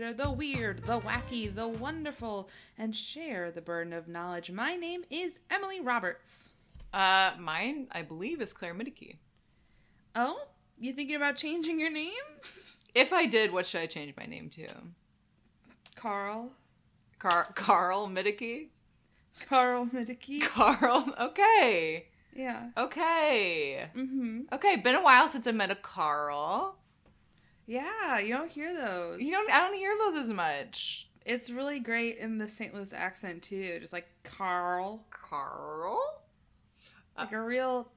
consider the weird, the wacky, the wonderful, and share the burden of knowledge. My name is Emily Roberts. Uh, mine, I believe, is Claire Middicky. Oh, you thinking about changing your name? If I did, what should I change my name to? Carl. Car- Carl Middicky? Carl Middeke. Carl? Okay. Yeah. Okay. Mm-hmm. Okay, been a while since I met a Carl. Yeah, you don't hear those. You don't I don't hear those as much. It's really great in the St. Louis accent too, just like Carl, Carl? Uh, like a real,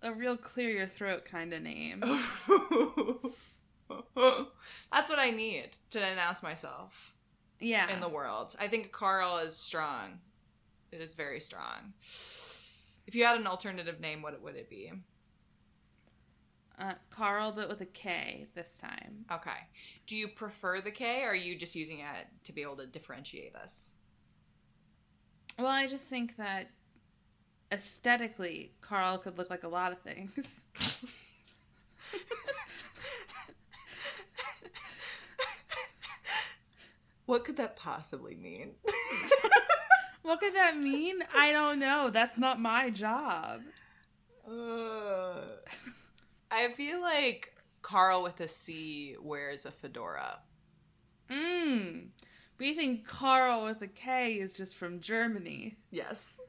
a real clear your throat kind of name. That's what I need to announce myself Yeah. in the world. I think Carl is strong. It is very strong. If you had an alternative name, what would it be? Uh, Carl, but with a K this time. Okay. Do you prefer the K or are you just using it to be able to differentiate us? Well, I just think that aesthetically, Carl could look like a lot of things. what could that possibly mean? what could that mean? I don't know. That's not my job. Uh, I feel like Carl with a C wears a fedora. Mmm. But you think Carl with a K is just from Germany? Yes.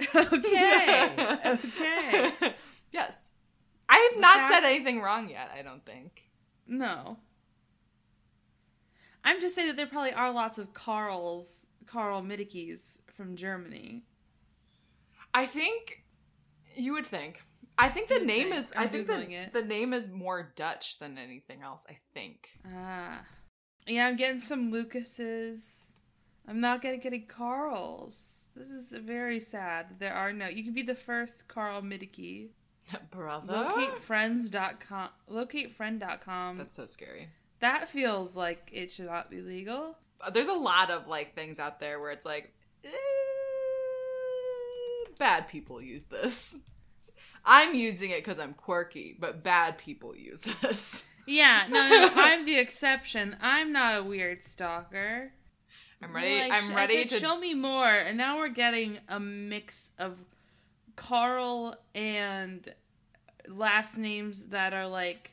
okay. okay. yes. I have not That- said anything wrong yet, I don't think. No. I'm just saying that there probably are lots of Carls, Carl Middickys from Germany. I think you would think. I think the name is I'm I think Googling the, it. the name is more Dutch than anything else, I think. Ah. Yeah, I'm getting some Lucases. I'm not getting getting Carls. This is very sad. There are no. You can be the first Carl Middicky. Brother. Locatefriends.com. Locatefriend.com. That's so scary. that feels like it should not be legal. Uh, There's a lot of like things out there where it's like eh, bad people use this. I'm using it because I'm quirky, but bad people use this. Yeah, no, no, I'm the exception. I'm not a weird stalker. I'm ready. Like, I'm ready said, to. show me more. And now we're getting a mix of Carl and last names that are like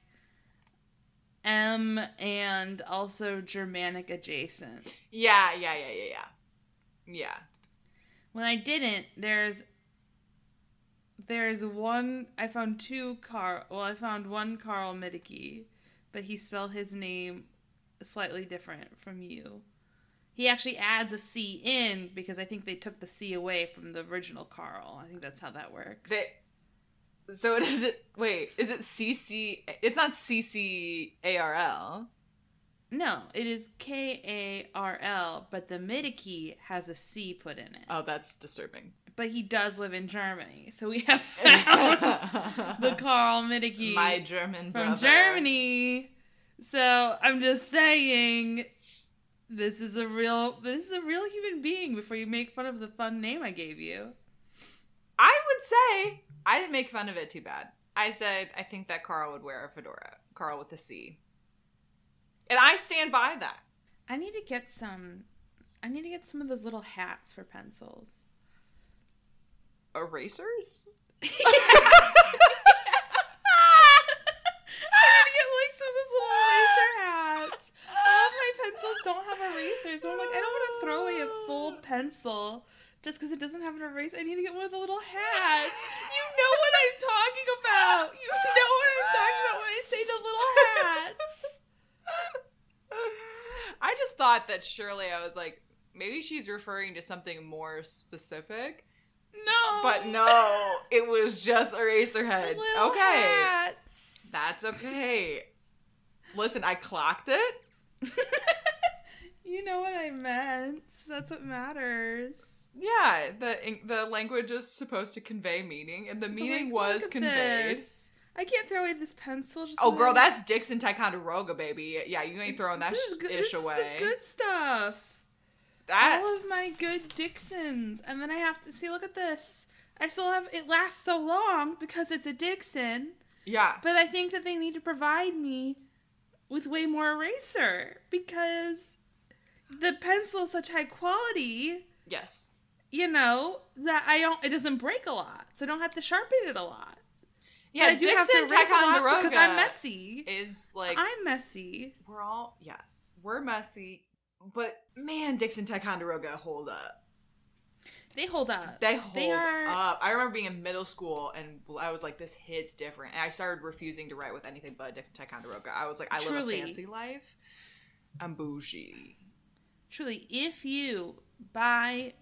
M and also Germanic adjacent. Yeah, yeah, yeah, yeah, yeah. Yeah. When I didn't, there's there's one I found two Carl well, I found one Carl Middeke, but he spelled his name slightly different from you. He actually adds a C in because I think they took the C away from the original Carl. I think that's how that works. They, so it is it. Wait, is it CC? It's not CCARL. no, it is K A R L, but the Middeke has a C put in it. Oh, that's disturbing. But he does live in Germany, so we have found the Carl Middeke. My German from brother. Germany. So I'm just saying, this is a real this is a real human being. Before you make fun of the fun name I gave you, I would say I didn't make fun of it too bad. I said I think that Carl would wear a fedora. Carl with a C. And I stand by that. I need to get some. I need to get some of those little hats for pencils. Erasers? I need to get like some of those little eraser hats. All of my pencils don't have erasers, so I'm like, I don't want to throw away a full pencil just because it doesn't have an eraser. I need to get one of the little hats. You know what I'm talking about. You know what I'm talking about when I say the little hats. I just thought that surely I was like, maybe she's referring to something more specific. No. But no, it was just Eraserhead. little Okay. hats. That's okay. Listen, I clocked it. you know what I meant. That's what matters. Yeah, the the language is supposed to convey meaning, and the meaning like, was conveyed. this. I can't throw away this pencil. Just Oh, girl, that- that's Dixon Ticonderoga, baby. Yeah, you ain't throwing that This is good- ish this is the good stuff. That All of my good Dixons, and then I have to see. Look at this. I still have. It lasts so long because it's a Dixon. yeah. But I think that they need to provide me with way more eraser because the pencil is such high quality, Yes. you know, that I don't it doesn't break a lot. So I don't have to sharpen it a lot. Yeah, But I do have to Dixon erase a lot because I'm messy. is like I'm messy. we're all yes, we're messy, but man, Dixon Ticonderoga hold up. They hold up. They hold They are- up. I remember being in middle school and I was like, this hits different. And I started refusing to write with anything but Dixon Ticonderoga. I was like, I live a fancy life. I'm bougie. Truly, if you buy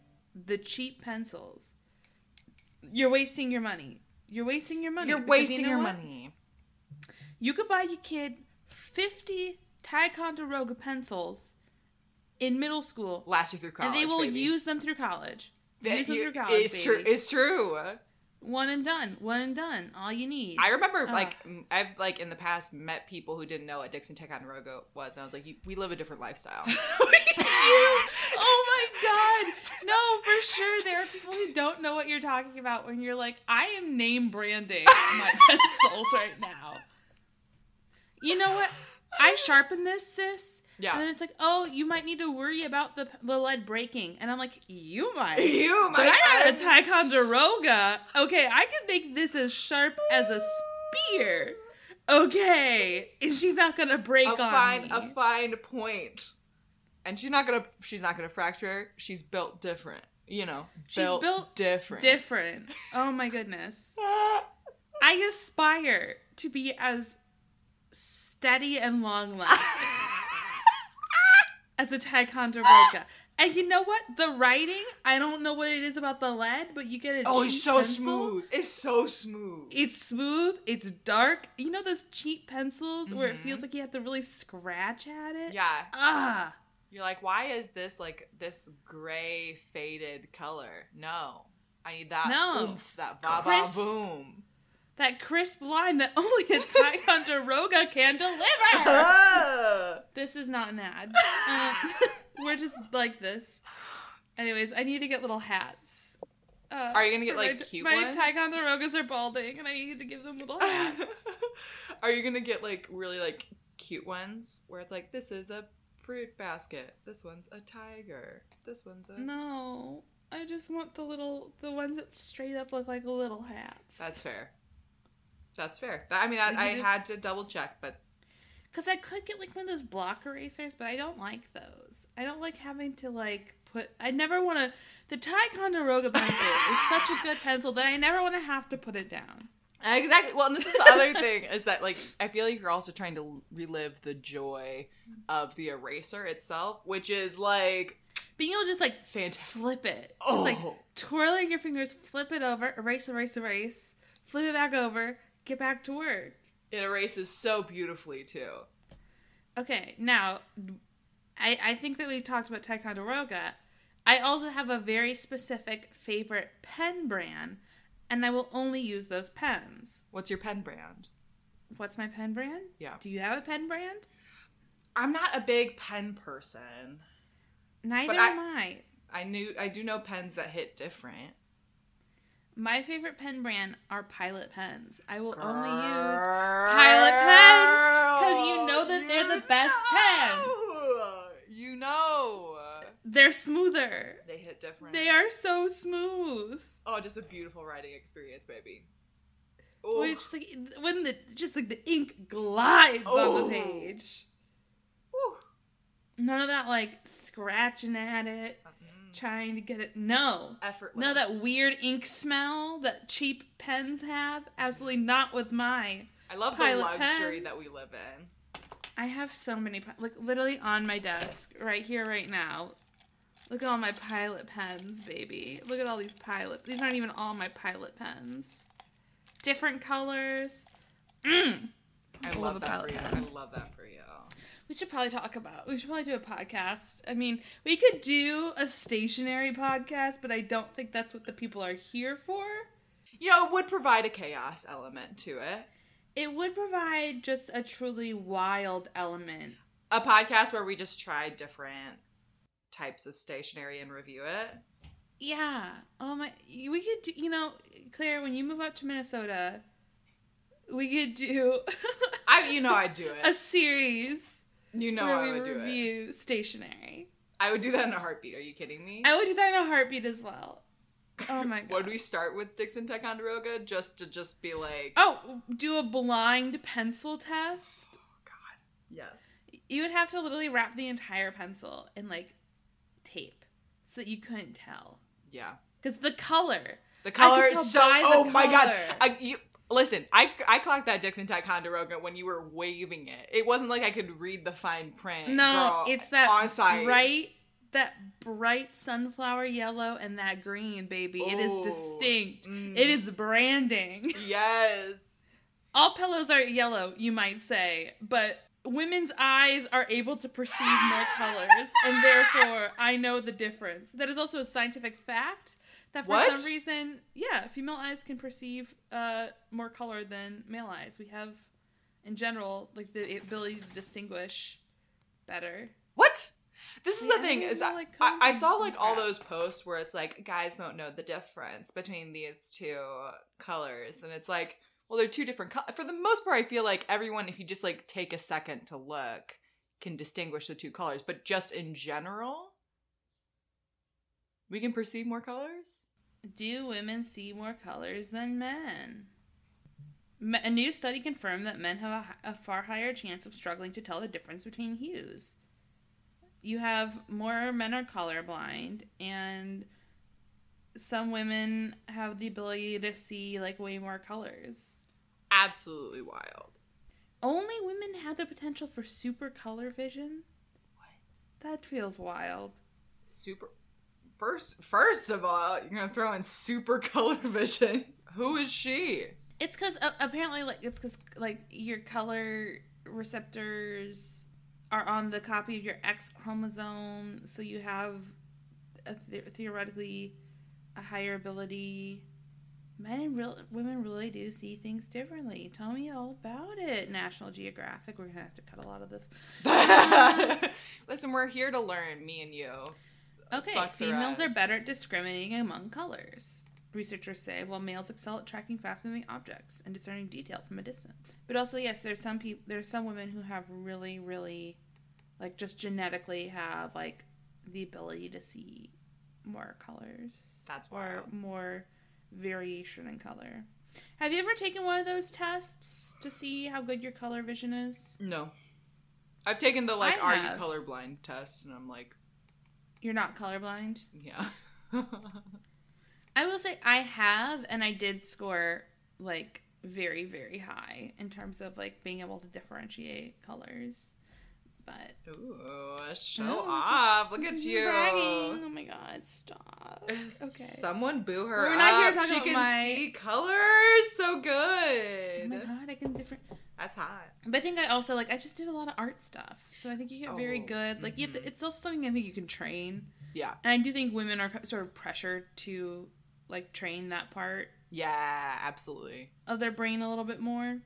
the cheap pencils, you're wasting your money. You're wasting your money. You're because you wasting know your what? money. You could buy your kid 50 Ticonderoga pencils in middle school, Last you through college. and they will baby. use them through college. That use them you- through college, It's true. It's true. One and done. One and done. All you need. I remember, Ugh. like, I've like in the past met people who didn't know what Dixon Ticonderoga was, and I was like, we live a different lifestyle. oh my god. No, for sure. There are people who don't know what you're talking about when you're like, I am name branding my pencils right now. You know what? I sharpen this, sis. And yeah. then it's like, oh, you might need to worry about the, the lead breaking. And I'm like, you might. You, might. But I got a. Ticonderoga. Okay, I can make this as sharp as a spear. Okay. And she's not gonna break a on fine me. a fine point. And she's not gonna she's not gonna fracture. She's built different. You know, She's built, built different. Different. Oh my goodness. I aspire to be as steady and long lasting as a Ticonderoga. And you know what? The writing, I don't know what it is about the lead, but you get a oh, it's so pencil. smooth. It's so smooth. It's smooth. It's dark. You know those cheap pencils where it feels like you have to really scratch at it? yeah. Ah. You're like, why is this like this gray faded color? No. I need that No. oomph, that ba ba boom. That crisp line that only a Ticonderoga can deliver. Ah. This is not an ad. Um, we're just like this. Anyways, I need to get little hats. Uh, Are you gonna get like my, cute my ones? Ticonderogas are balding, and I need to give them little hats. Are you gonna get like really like cute ones where it's like this is a fruit basket, this one's a tiger, this one's a no, I just want the little, the ones that straight up look like little hats. That's fair. That's fair. That, I mean, that, I just- had to double check, but Because I could get like one of those block erasers, but I don't like those. I don't like having to like put. I never want to. The Ticonderoga pencil is such a good pencil that I never want to have to put it down. exactly. Well, and this is the other thing is that like I feel like you're also trying to relive the joy of the eraser itself, which is like Being able to just like fantastic. flip it, Oh, just like oh. twirling your fingers, flip it over, erase, erase, erase, flip it back over, get back to work. it erases so beautifully too. Okay, now I I think that we talked about Ticonderoga. I also have a very specific favorite pen brand, and I will only use those pens. What's your pen brand? What's my pen brand? Yeah. Do you have a pen brand? I'm not a big pen person. Neither I- am I. I knew I do know pens that hit different. My favorite pen brand are Pilot pens. I will only use Pilot pens because you know that they're the best pen. You know. they're smoother. They hit different. They are so smooth. Oh, just a beautiful writing experience, baby. Ooh. Which like when the just like the ink glides on Oh. the page. Ooh. None of that like scratching at it, Mm. Trying to get it. No. Effortless. Of that weird ink smell that cheap pens have. Absolutely not with my. I love Pilot the luxury pens. that we live in. I have so many, like literally on my desk right here, right now. Look at all my pilot pens, baby. Look at all these pilot. These aren't even all my pilot pens. Different colors. Mm. I love love a that pilot for you. pen. I love that for you. We should probably talk about. We should probably do a podcast. I mean, we could do a stationary podcast, but I don't think that's what the people are here for. You know, it would provide a chaos element to it. It would provide just a truly wild element. A podcast where we just try different types of stationery and review it. Yeah. Oh my. We could, do, you know, Claire, when you move up to Minnesota, we could do. I I, you know, I'd do it. a series You know, where I we would do it. review stationery. I would do that in a heartbeat. Are you kidding me? I would do that in a heartbeat as well. Oh my god. Would we start with Dixon Ticonderoga just to just be like, Oh, do a blind pencil test. oh God, yes. You would have to literally wrap the entire pencil in like tape so that you couldn't tell. Yeah. Because the color. The color is so. Oh my god! I, you, listen, I I clocked that Dixon Ticonderoga when you were waving it. It wasn't like I could read the fine print. No, girl, it's that on site. bright, that bright sunflower yellow and that green, baby. It is distinct. Mm. It is branding. Yes. All pillows are yellow, you might say, but women's eyes are able to perceive more colors, and therefore I know the difference. That is also a scientific fact. That for What? some reason, yeah, female eyes can perceive uh, more color than male eyes. We have, in general, like the ability to distinguish better. What? This is Yeah, the thing is I, like, I, I saw like all those posts where it's like guys won't know the difference between these two colors and it's like well they're two different colors for the most part I feel like everyone if you just like take a second to look can distinguish the two colors but just in general we can perceive more colors Do women see more colors than men? A new study confirmed that men have a, a far higher chance of struggling to tell the difference between hues. You have more men are colorblind, and some women have the ability to see like way more colors. absolutely wild Only women have the potential for super color vision. what That feels wild. super first first of all you're gonna throw in super color vision who is she It's because uh, apparently, like, it's because like your color receptors are on the copy of your X chromosome, so you have a the- theoretically a higher ability. Men and real women really do see things differently. Tell me all about it, National Geographic. We're gonna have to cut a lot of this. Listen, we're here to learn, me and you. Okay, females are better at discriminating among colors. Researchers say, while males excel at tracking fast-moving objects and discerning detail from a distance. But also, yes, there's some people, there's some women who have really, really, like, just genetically have like the ability to see more colors. That's or more variation in color. Have you ever taken one of those tests to see how good your color vision is? No. I've taken the like I are have. you colorblind test and I'm like, You're not colorblind. yeah. I will say I have, and I did score like very, very high in terms of like being able to differentiate colors. But Ooh, show Oh, off. Look at you. bragging. Oh my god, stop. Okay. Someone boo her We're not here talking she about can my- see colors so good. Oh my god, I can different. That's hot. But I think I also like I just did a lot of art stuff, so I think you get very Oh, good. Like you have to, mm-hmm. it's also something I think you can train, Yeah. and I do think women are sort of pressured to like train that part Yeah, absolutely. of their brain a little bit more.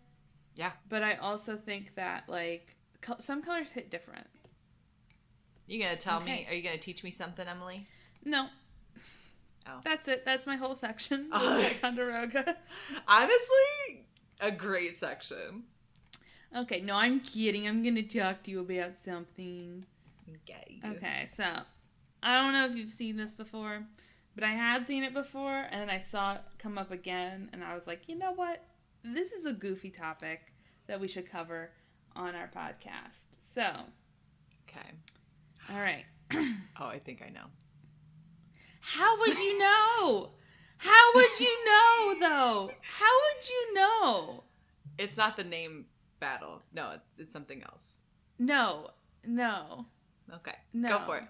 Yeah. But I also think that like some colors hit different. You gonna tell me? Are you gonna teach me something, Emily? No. Oh. That's it. That's my whole section. Oh. Ticonderoga. Honestly, a great section. Okay, no, I'm kidding. I'm gonna talk to you about something. Okay. Okay, so I don't know if you've seen this before, but I had seen it before, and then I saw it come up again, and I was like, you know what? This is a goofy topic that we should cover on our podcast. So, Okay. all right. Oh, I think I know. How would you know? How would you know, though? How would you know? It's not the name battle. No, it's, it's something else. No, no, Okay. no. Go for it.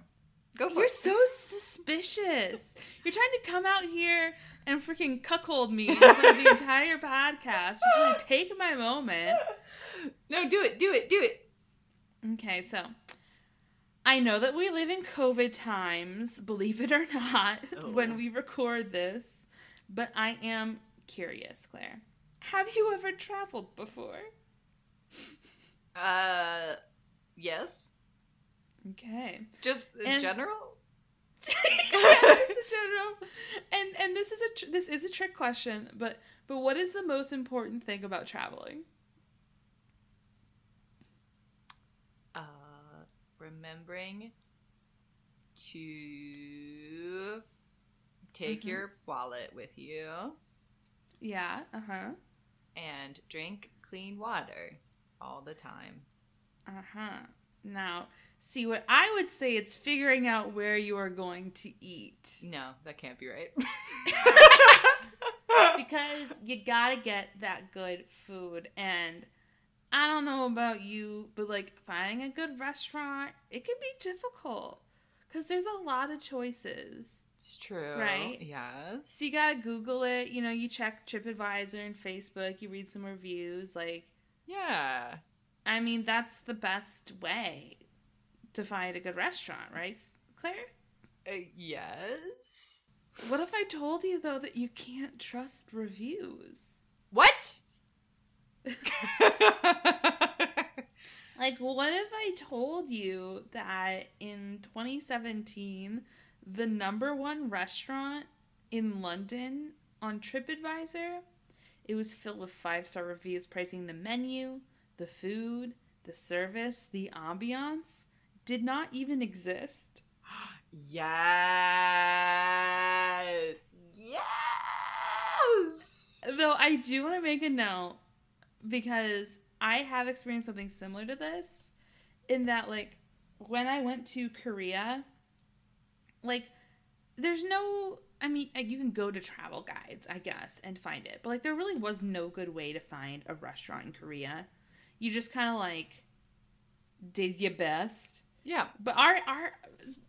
Go for You're it. so suspicious. You're trying to come out here and freaking cuckold me in front of the entire podcast. Just really take my moment. no, do it. Do it. Do it. Okay, so I know that we live in COVID times, believe it or not, Oh. when we record this, but I am curious, Claire. Have you ever traveled before? Uh, yes. Okay. Just in And- general just general. And and this is a tr- this is a trick question, but but what is the most important thing about traveling? Uh, remembering to take mm-hmm. your wallet with you. Yeah. Uh huh. And drink clean water all the time. Uh huh. Now, see what I would say. It's figuring out where you are going to eat No, that can't be right. because you gotta get that good food and. I don't know about you, but like finding a good restaurant, it can be difficult because there's a lot of choices. it's true. Right? Yes. So you gotta Google it. You know, you check TripAdvisor and Facebook. You read some reviews. Like, yeah. I mean, that's the best way to find a good restaurant, right, Claire? Uh, yes. What if I told you though that you can't trust reviews? What? Like, what if I told you that in 2017, the number one restaurant in London on TripAdvisor, it was filled with five star reviews praising the menu, the food, the service, the ambiance, did not even exist. yes. Yes. Though I do want to make a note because I have experienced something similar to this in that like when I went to Korea like there's no I mean uh, you can go to travel guides I guess and find it but like there really was no good way to find a restaurant in Korea. You just kind of like did your best. Yeah. But our our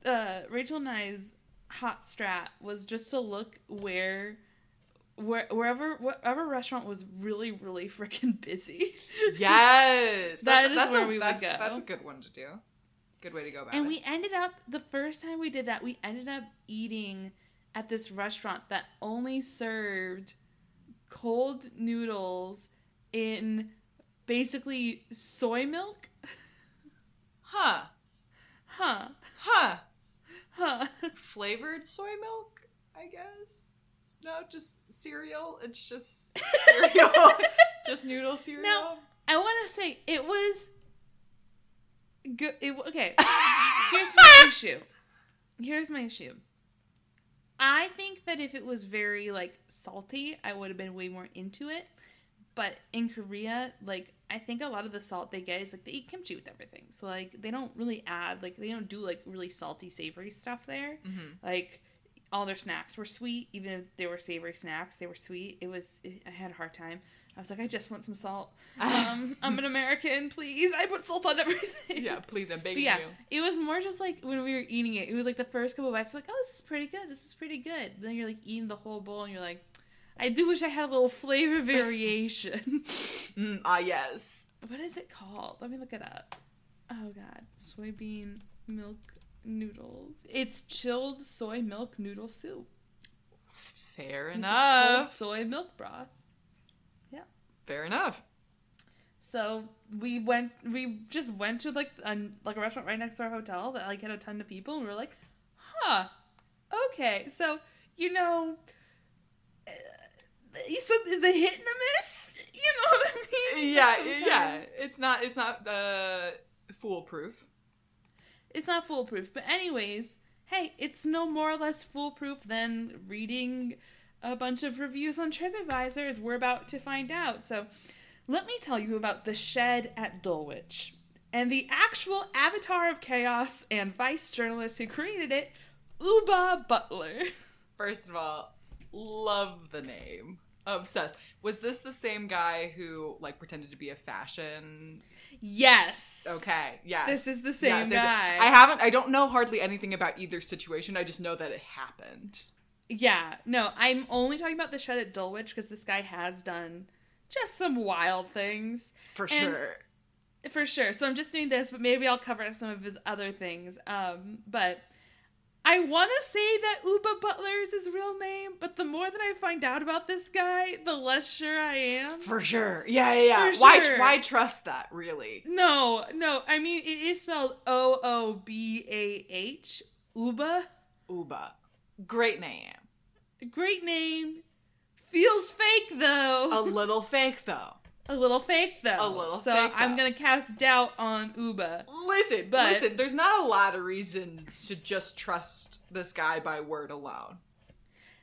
uh, Rachel and I's hot strat was just to look where where wherever whatever restaurant was really really freaking busy. Yes. That that's, is that's where a, we would go. That's a good one to do. Good way to go about and it. we ended up the first time we did that we ended up eating at this restaurant that only served cold noodles in basically soy milk. huh. Huh. Huh. Huh. Flavored soy milk, I guess. No, just cereal. It's just cereal. just noodle cereal. Now- I want to say it was good. It, okay, here's my issue. Here's my issue. I think that if it was very like salty, I would have been way more into it. But in Korea, like I think a lot of the salt they get is like they eat kimchi with everything. So like they don't really add like they don't do like really salty savory stuff there. Mhm. Like all their snacks were sweet, even if they were savory snacks, they were sweet. It was it, I had a hard time. I was like, I just want some salt. Um, I'm an American, please. I put salt on everything. yeah, please, I'm But begging yeah, you. it was more just like when we were eating it. It was like the first couple bites, like, oh, this is pretty good. This is pretty good. Then you're like eating the whole bowl, and you're like, I do wish I had a little flavor variation. Mm, ah, yes. what is it called? Let me look it up. Oh god, soybean milk noodles. It's chilled soy milk noodle soup. Fair It's a cold enough. soy milk broth. Yeah. Fair enough. So we went. We just went to like a like a restaurant right next to our hotel that like had a ton of people, and we were like, "Huh, okay." So you know, it's a hit and a miss. You know what I mean? Yeah, Sometimes yeah. It's not. It's not uh, foolproof. It's not foolproof, but anyways, hey, it's no more or less foolproof than reading a bunch of reviews on TripAdvisor, as we're about to find out. So, let me tell you about the shed at Dulwich and the actual avatar of chaos and vice journalist who created it, Oobah Butler. First of all, love the name. Obsessed. Was this the same guy who like pretended to be a fashion? Yes. Okay, yes. This is the same Yes, yes, guy. I haven't. I don't know hardly anything about either situation. I just know that it happened. Yeah, no, I'm only talking about the shed at Dulwich because this guy has done just some wild things. For And- sure. For sure. So I'm just doing this, but maybe I'll cover some of his other things. Um, but I want to say that Oobah Butler is his real name, but the more that I find out about this guy, the less sure I am. For sure. Yeah, yeah, yeah. For Why? sure. Why trust that? Really? No, no. I mean, it is spelled O O B A H. Oobah. Oobah. Great name. Great name. Feels fake though. A little fake though. A little fake though. A little so fake, I'm gonna cast doubt on Oobah. Listen, But- listen, there's not a lot of reasons to just trust this guy by word alone.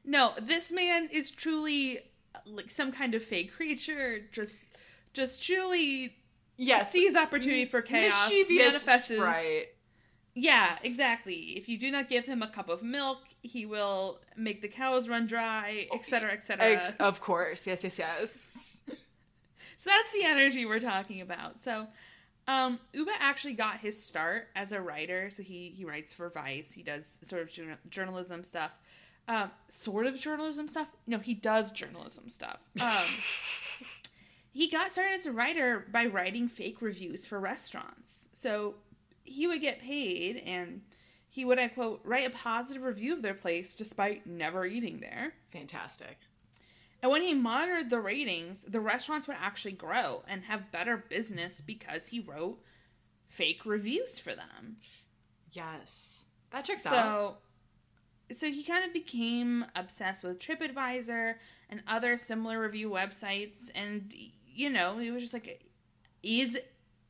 No, this man is truly like some kind of fake creature. Just, just truly Yes. sees opportunity for chaos. mischievous manifests- sprite. Yeah, exactly. If you do not give him a cup of milk, he will make the cows run dry, etc., etc. Of course. Yes, yes, yes. So that's the energy we're talking about. So, um, Oobah actually got his start as a writer. So he he writes for Vice. He does sort of jour- journalism stuff. Um, sort of journalism stuff. No, he does journalism stuff. Um, he got started as a writer by writing fake reviews for restaurants. So he would get paid, and he would, I quote, write a positive review of their place despite never eating there. Fantastic. And when he monitored the ratings, the restaurants would actually grow and have better business because he wrote fake reviews for them. Yes. That checks out. So so he kind of became obsessed with TripAdvisor and other similar review websites and you know, he was just like is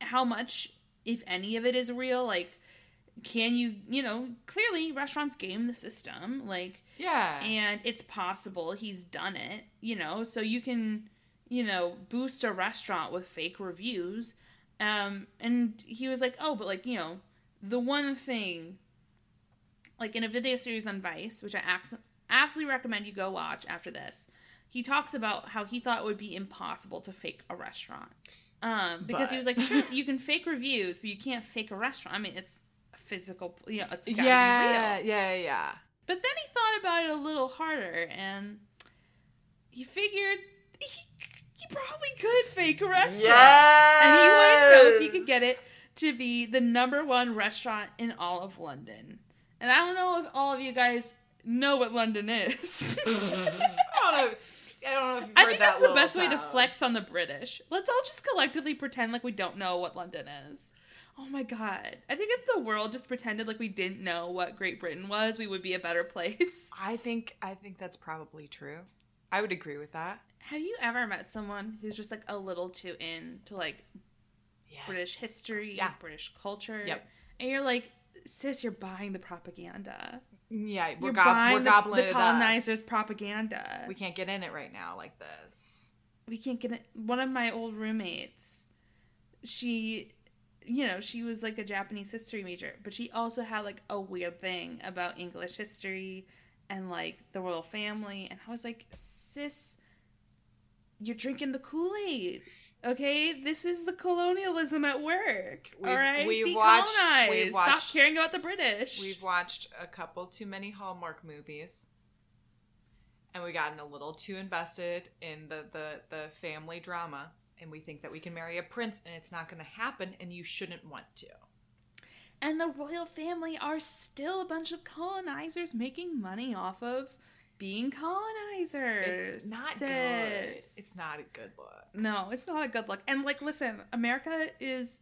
how much if any of it is real like can you, you know, clearly restaurants game the system like Yeah. and it's possible he's done it, you know, so you can, you know, boost a restaurant with fake reviews. Um, and he was like, oh, but like, you know, the one thing, like in a video series on Vice, which I absolutely recommend you go watch after this, he talks about how he thought it would be impossible to fake a restaurant. Um, because he was like, sure, you can fake reviews, but you can't fake a restaurant. I mean, it's a physical, you know, it's real. yeah, yeah, yeah. But then he thought about it a little harder and he figured he, he probably could fake a restaurant. Yes. And he wanted to know if he could get it to be the number one restaurant in all of London. And I don't know if all of you guys know what London is. I don't know. I don't know if you've I heard think that that's the little best way to flex on the British. Let's all just collectively pretend like we don't know what London is. Oh my god. I think if the world just pretended like we didn't know what Great Britain was, we would be a better place. I think I think that's probably true. I would agree with that. Have you ever met someone who's just like a little too into like Yes. British history, Yeah. British culture? Yep. And you're like, sis, you're buying the propaganda. Yeah, we're, You're gob- buying we're the, gobbling the it up. colonizers' propaganda. We can't get in it right now like this. we can't get it. One of my old roommates, she, you know, she was like a Japanese history major, but she also had like a weird thing about English history and like the royal family. And I was like, sis, you're drinking the Kool Aid. Okay, this is the colonialism at work. We've- all right, we've watched- we've watched- Stop caring about the British. We've watched a couple too many Hallmark movies. And we gotten a little too invested in the, the, the family drama. And we think that we can marry a prince and it's not going to happen and you shouldn't want to. And the royal family are still a bunch of colonizers making money off of being colonizers. It's not sis. good. It's not a good look. No, it's not a good look. And like, listen, America is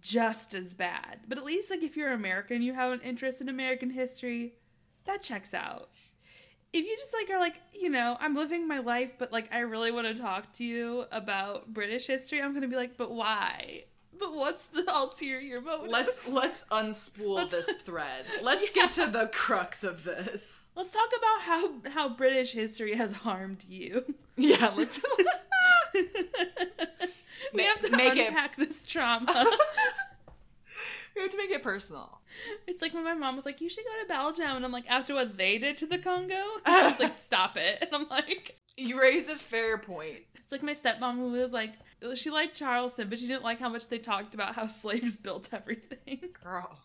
just as bad. But at least, like, if you're American, you have an interest in American history, that checks out. If you just like are like, you know, I'm living my life, but like I really want to talk to you about British history, I'm gonna be like, but why? But what's the ulterior motive? Let's let's unspool Let's- this thread. Let's get to the crux of this. Let's talk about how how British history has harmed you. Yeah, let's we have to Make it- unpack this trauma. we have to make it personal. it's like when my mom was like, "You should go to Belgium," and I'm like, "After what they did to the Congo," and she was like, "Stop it," and I'm like, You raise a fair point. "It's like my stepmom who was like, she liked Charleston, but she didn't like how much they talked about how slaves built everything." Girl.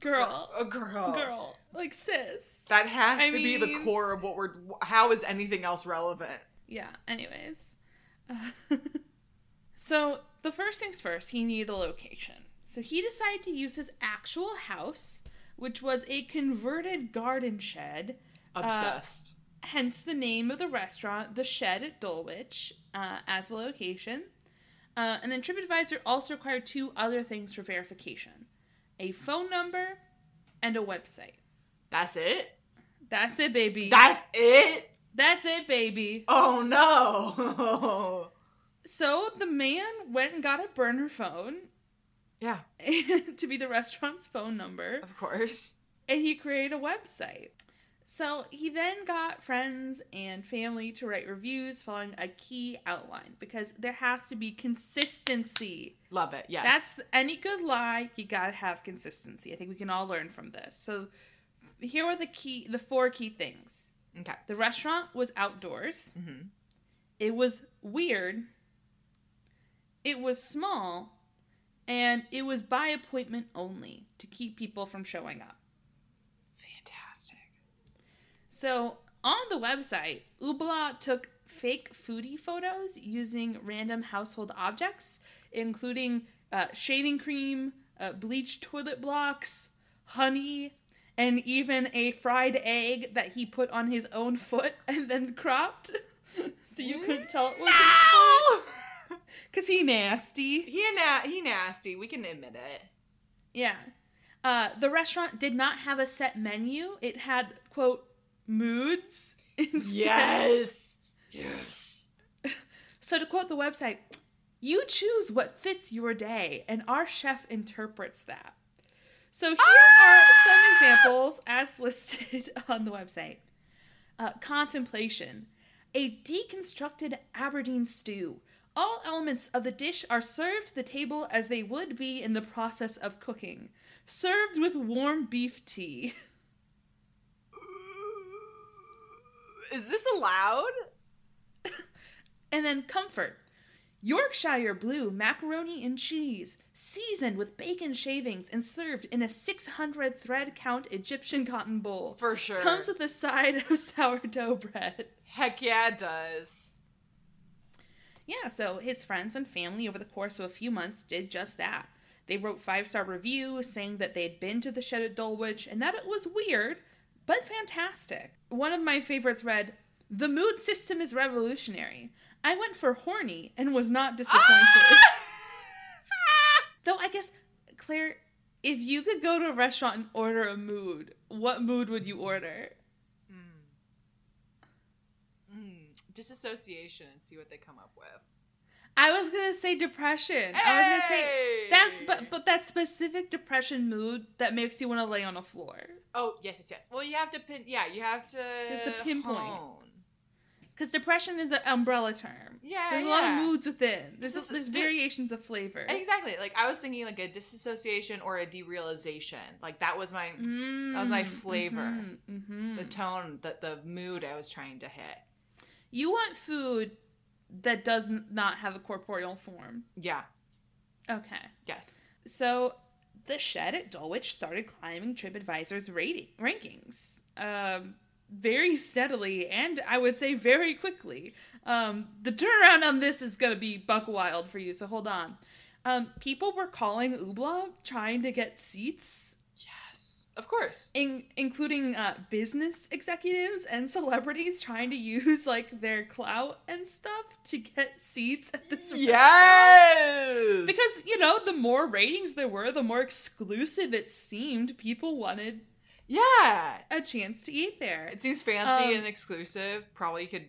Girl, A girl. girl, like sis. That has I to be the core of what we're. How is anything else relevant? Yeah, anyways. Uh, so, the first things first, he needed a location. So, he decided to use his actual house, which was a converted garden shed, Obsessed. hence the name of the restaurant, The Shed at Dulwich, uh, as the location. Uh, and then TripAdvisor also required two other things for verification a phone number and a website. That's it. That's it, baby. That's it. That's it, baby. Oh no. So the man went and got a burner phone Yeah, to be the restaurant's phone number, of course. and he created a website. So he then got friends and family to write reviews following a key outline because there has to be consistency. Love it. Yes. That's any good lie, you gotta have consistency. I think we can all learn from this. So here are the key the four key things. okay. The restaurant was outdoors. hmm It was weird. It was small. And it was by appointment only to keep people from showing up. Fantastic. So on the website, Oobah took fake foodie photos using random household objects, including uh, shaving cream, uh, bleached toilet blocks, honey, and even a fried egg that he put on his own foot and then cropped. so you couldn't tell it was his foot. No! Because he nasty. he na- he nasty. We can admit it. Yeah. Uh, the restaurant did not have a set menu. It had, quote, moods instead. Yes. Yes. So to quote the website, you choose what fits your day, and our chef interprets that. So here are some examples as listed on the website. Uh, contemplation. A deconstructed Aberdeen stew. All elements of the dish are served to the table as they would be in the process of cooking, served with warm beef tea. Is this allowed? And then comfort. Yorkshire blue macaroni and cheese, seasoned with bacon shavings and served in a 600 thread count Egyptian cotton bowl. For sure. Comes with a side of sourdough bread. Heck yeah, it does. Yeah, so his friends and family over the course of a few months did just that. They wrote five star reviews saying that they had been to the shed at Dulwich and that it was weird, but fantastic. One of my favorites read, The mood system is revolutionary. I went for horny and was not disappointed. Ah! Though I guess, Claire, if you could go to a restaurant and order a mood, what mood would you order? Mm, disassociation and see what they come up with. I was gonna say depression. I was gonna say Hey! that, but but that specific depression mood that makes you want to lay on a floor. Oh yes, yes, yes. Well, you have to pin. Yeah, you have to. have to pinpoint. Because depression is an umbrella term. Yeah, There's a yeah. lot of moods within. There's, is- there's th- variations of flavor. Exactly. Like I was thinking, like a disassociation or a derealization. Like that was my Mm, That was my flavor. mhm, mhm. the tone, the the mood I was trying to hit. You want food that does not have a corporeal form. Yeah. Okay. Yes. So the shed at Dulwich started climbing TripAdvisor's rating rankings um, very steadily, and I would say very quickly. Um, the turnaround on this is going to be buck wild for you, so hold on. Um, people were calling Oobah trying to get seats. Of course. in- including uh, business executives and celebrities trying to use like their clout and stuff to get seats at this restaurant. Yes. Because, you know, the more ratings there were, the more exclusive it seemed people wanted yeah, a chance to eat there. it seems fancy Um, and exclusive. Probably could.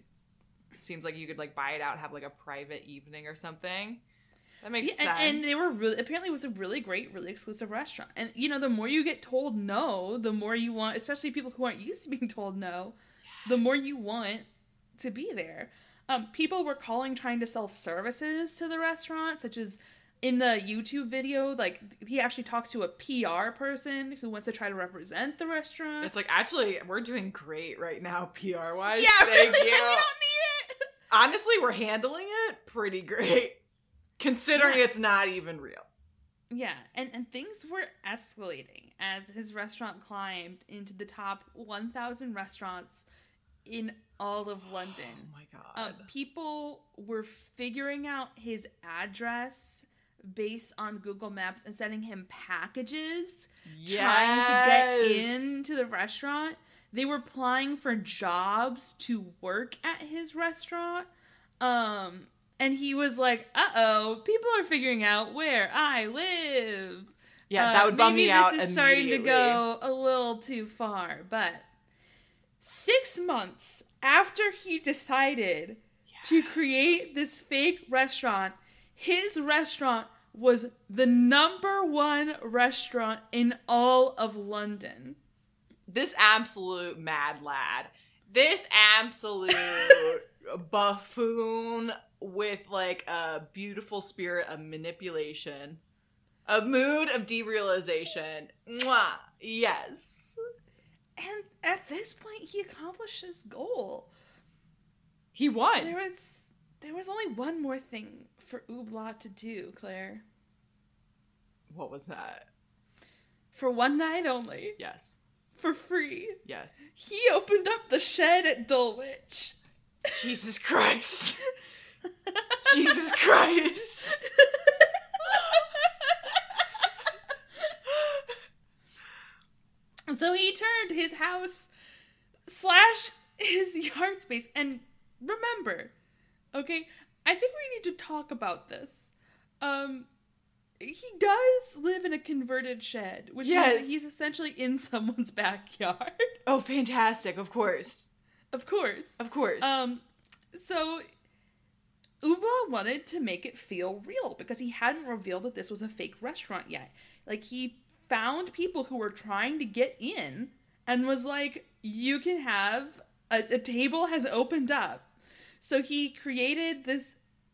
It seems like you could like buy it out, have like a private evening or something. That makes Yeah, sense. and, and they were really apparently it was a really great, really exclusive restaurant. And you know, the more you get told no, the more you want, especially people who aren't used to being told no, the more you want to be there. Um, people were calling trying to sell services to the restaurant, such as in the YouTube video, like he actually talks to a PR person who wants to try to represent the restaurant. It's like actually we're doing great right now, PR wise. yeah, Thank really, you. we don't need it. Honestly, we're handling it pretty great, considering Yeah. it's not even real. Yeah, and, and things were escalating as his restaurant climbed into the top 1,000 restaurants in all of London. Oh my god. Um, people were figuring out his address based on Google Maps and sending him packages trying to get Yes. into the restaurant. They were applying for jobs to work at his restaurant. Um, and he was like, "Uh oh, people are figuring out where I live." Yeah, Uh, that would bum me out. Maybe This is starting to go a little too far, but six months after he decided to create this fake restaurant. His restaurant was the number one restaurant in all of London. this absolute mad lad, this absolute buffoon with like a beautiful spirit of manipulation, a mood of derealization. Mwah. Yes. And at this point, he accomplished his goal. He So won. there was there was only one more thing for Oobah to do, Claire. What was that? For one night only, Yes. for free, Yes. he opened up the shed at Dulwich. Jesus Christ. Jesus Christ. So he turned his house slash his yard space. And remember, okay, I think we need to talk about this. Um, he does live in a converted shed, which means Yes. that he's essentially in someone's backyard. Oh, fantastic. Of course. of course. Of course. Um, so Oobah wanted to make it feel real because he hadn't revealed that this was a fake restaurant yet. Like he found people who were trying to get in and was like, "You can have a, a table has opened up." So he created this.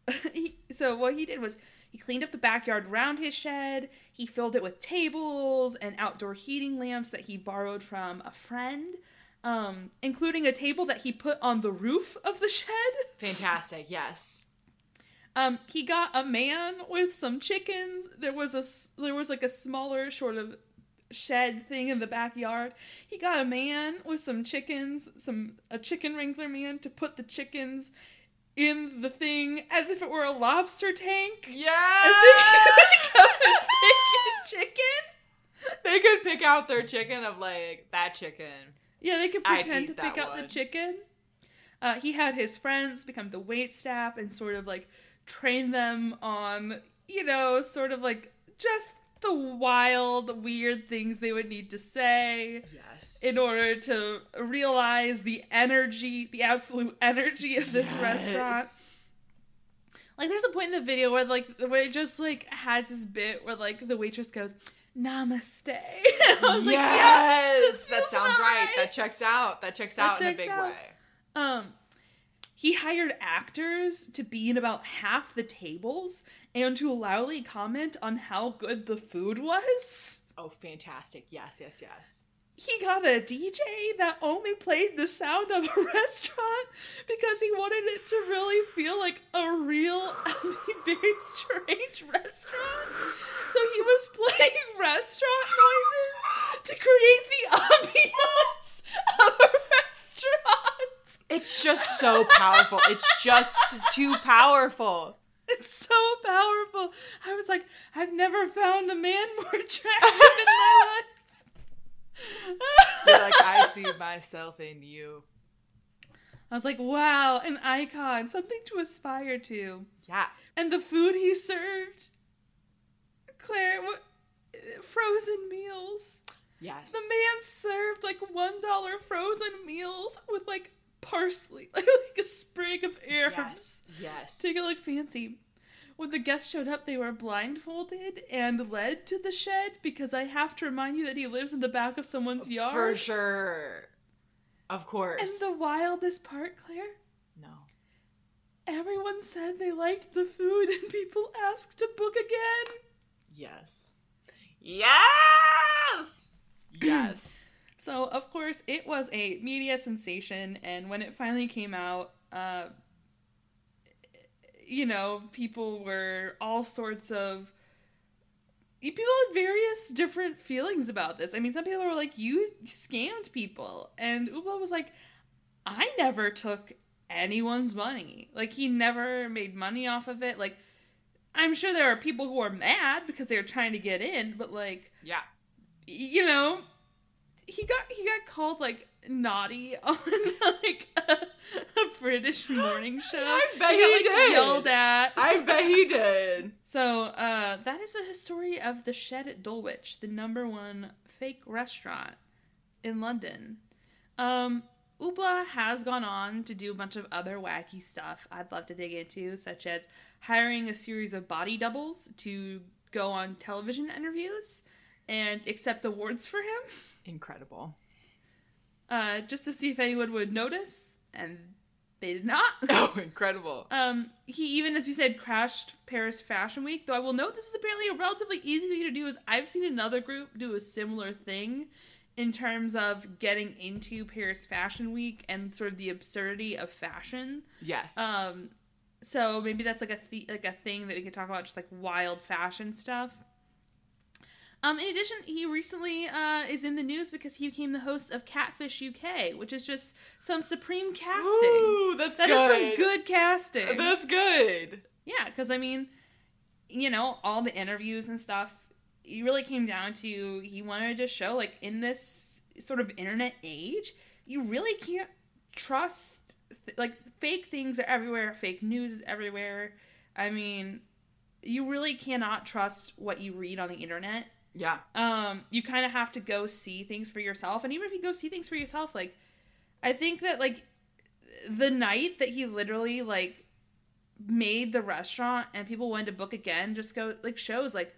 he, so what he did was he cleaned up the backyard around his shed. He filled it with tables and outdoor heating lamps that he borrowed from a friend um, including a table that he put on the roof of the shed. fantastic. Yes. Um, he got a man with some chickens. There was a there was like a smaller sort of shed thing in the backyard. He got a man with some chickens, some a chicken wrangler man to put the chickens in the thing as if it were a lobster tank. As if you could pick your chicken. they could pick out their chicken of like that chicken. Yeah, they could pretend to pick that out the chicken. Uh, he had his friends become the wait staff and sort of like train them on, you know, sort of like just the wild, weird things they would need to say Yes. in order to realize the energy, the absolute energy of this restaurant. Like, there's a point in the video where like where it just like has this bit where like the waitress goes, "Namaste." And I was like, yes, "Yes, this that sounds right. right." That checks out. That checks That out in a big out. way. Um, he hired actors to be in about half the tables and to loudly comment on how good the food was. Oh, fantastic! Yes, yes, yes. He got a DJ that only played the sound of a restaurant because he wanted it to really feel like a real, very strange restaurant. So he was playing restaurant noises to create the ambiance of a restaurant. It's just so powerful. It's just too powerful. It's so powerful. I was like, I've never found a man more attractive in my life. You're like, I see myself in you. I was like, wow, an icon, something to aspire to. Yeah. And the food he served, Claire, what, frozen meals. Yes. The man served like one dollar frozen meals with like parsley, like, a sprig of herbs. Yes. Yes. to make it look fancy. When the guests showed up, they were blindfolded and led to the shed because I have to remind you that he lives in the back of someone's yard. For sure. Of course. And the wildest part, Claire, no. everyone said they liked the food and people asked to book again. Yes. Yes. Yes. So, of course, it was a media sensation, and when it finally came out, uh, you know, people were all sorts of. People had various different feelings about this. I mean, some people were like, "You scammed people," and Oobah was like, "I never took anyone's money. Like, he never made money off of it. Like, I'm sure there are people who are mad because they're trying to get in, but like, yeah. you know, he got he got called like naughty on like a, a British morning show. I bet he he got like did. yelled at. I bet he did. So uh, that is the story of the Shed at Dulwich, the number one fake restaurant in London. Um, Oobah has gone on to do a bunch of other wacky stuff I'd love to dig into, such as hiring a series of body doubles to go on television interviews and accept awards for him, Incredible. uh, just to see if anyone would notice, and they did not. Oh, incredible. Um, he even, as you said, crashed Paris Fashion Week. Though I will note this is apparently a relatively easy thing to do. Is I've seen another group do a similar thing in terms of getting into Paris Fashion Week and sort of the absurdity of fashion. Yes. Um, so maybe that's like a th- like a thing that we could talk about, just like wild fashion stuff. Um, in addition, he recently uh, is in the news because he became the host of Catfish UK, which is just some supreme casting. Ooh, that's That is good. some good casting. That's good. Yeah, because I mean, you know, all the interviews and stuff, it really came down to he wanted to show, like, in this sort of internet age, you really can't trust, th- like, fake things are everywhere, fake news is everywhere. I mean, you really cannot trust what you read on the internet. Yeah. Um, you kind of have to go see things for yourself, and even if you go see things for yourself, like, I think that, like, the night that he literally, like, made the restaurant and people wanted to book again just go like shows like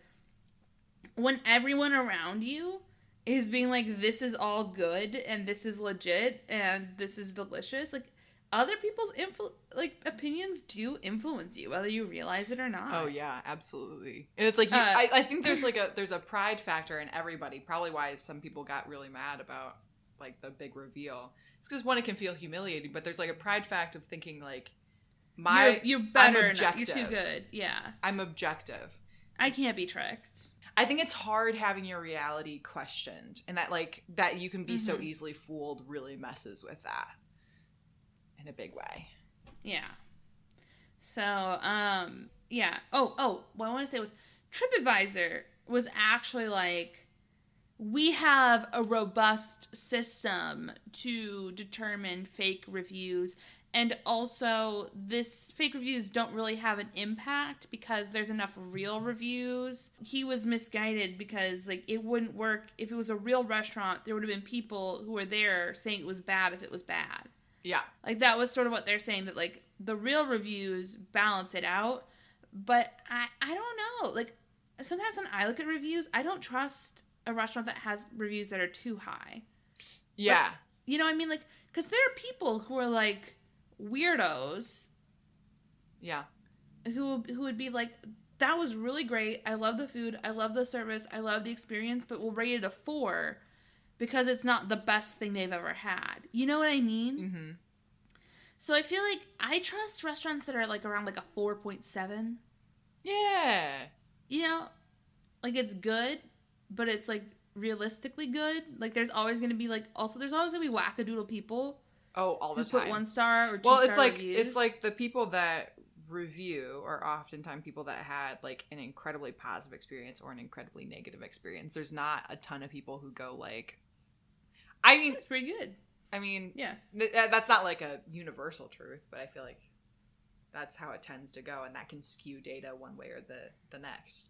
when everyone around you is being like this is all good and this is legit and this is delicious like other people's influ- like opinions do influence you whether you realize it or not Oh yeah, absolutely. And it's like you, Uh, I, I think there's like a there's a pride factor in everybody. Probably why some people got really mad about like the big reveal. It's because one, it can feel humiliating, but there's like a pride fact of thinking like my you're, you're better I'm not- you're too good yeah I'm objective. i can't be tricked I think it's hard having your reality questioned, and that like that you can be so Mhm. easily fooled really messes with that in a big way. Yeah. So, um, yeah. Oh, oh, what I want to say was TripAdvisor was actually like, we have a robust system to determine fake reviews. And also, this fake reviews don't really have an impact because there's enough real reviews. He was misguided because, like, it wouldn't work if it was a real restaurant. There would have been people who were there saying it was bad if it was bad. Yeah, Like that was sort of what they're saying that like the real reviews balance it out, but I I don't know. Like sometimes when I look at reviews, I don't trust a restaurant that has reviews that are too high. yeah, You know what I mean? Like cuz there are people who are like weirdos yeah. who who would be like that was really great. I love the food. I love the service. I love the experience, but we'll rate it a 4 because it's not the best thing they've ever had. You know what I mean? Mm-hmm. So I feel like I trust restaurants that are like around like a 4.7. Yeah. You know, like it's good, but it's like realistically good. Like there's always going to be like also there's always going to be wackadoodle people Oh, all the who time. put one star or two well star it's like reviews. it's like the people that review are oftentimes people that had like an incredibly positive experience or an incredibly negative experience there's not a ton of people who go like i mean it's pretty good. i mean Yeah. th- that's not like a universal truth but i feel like that's how it tends to go and that can skew data one way or the the next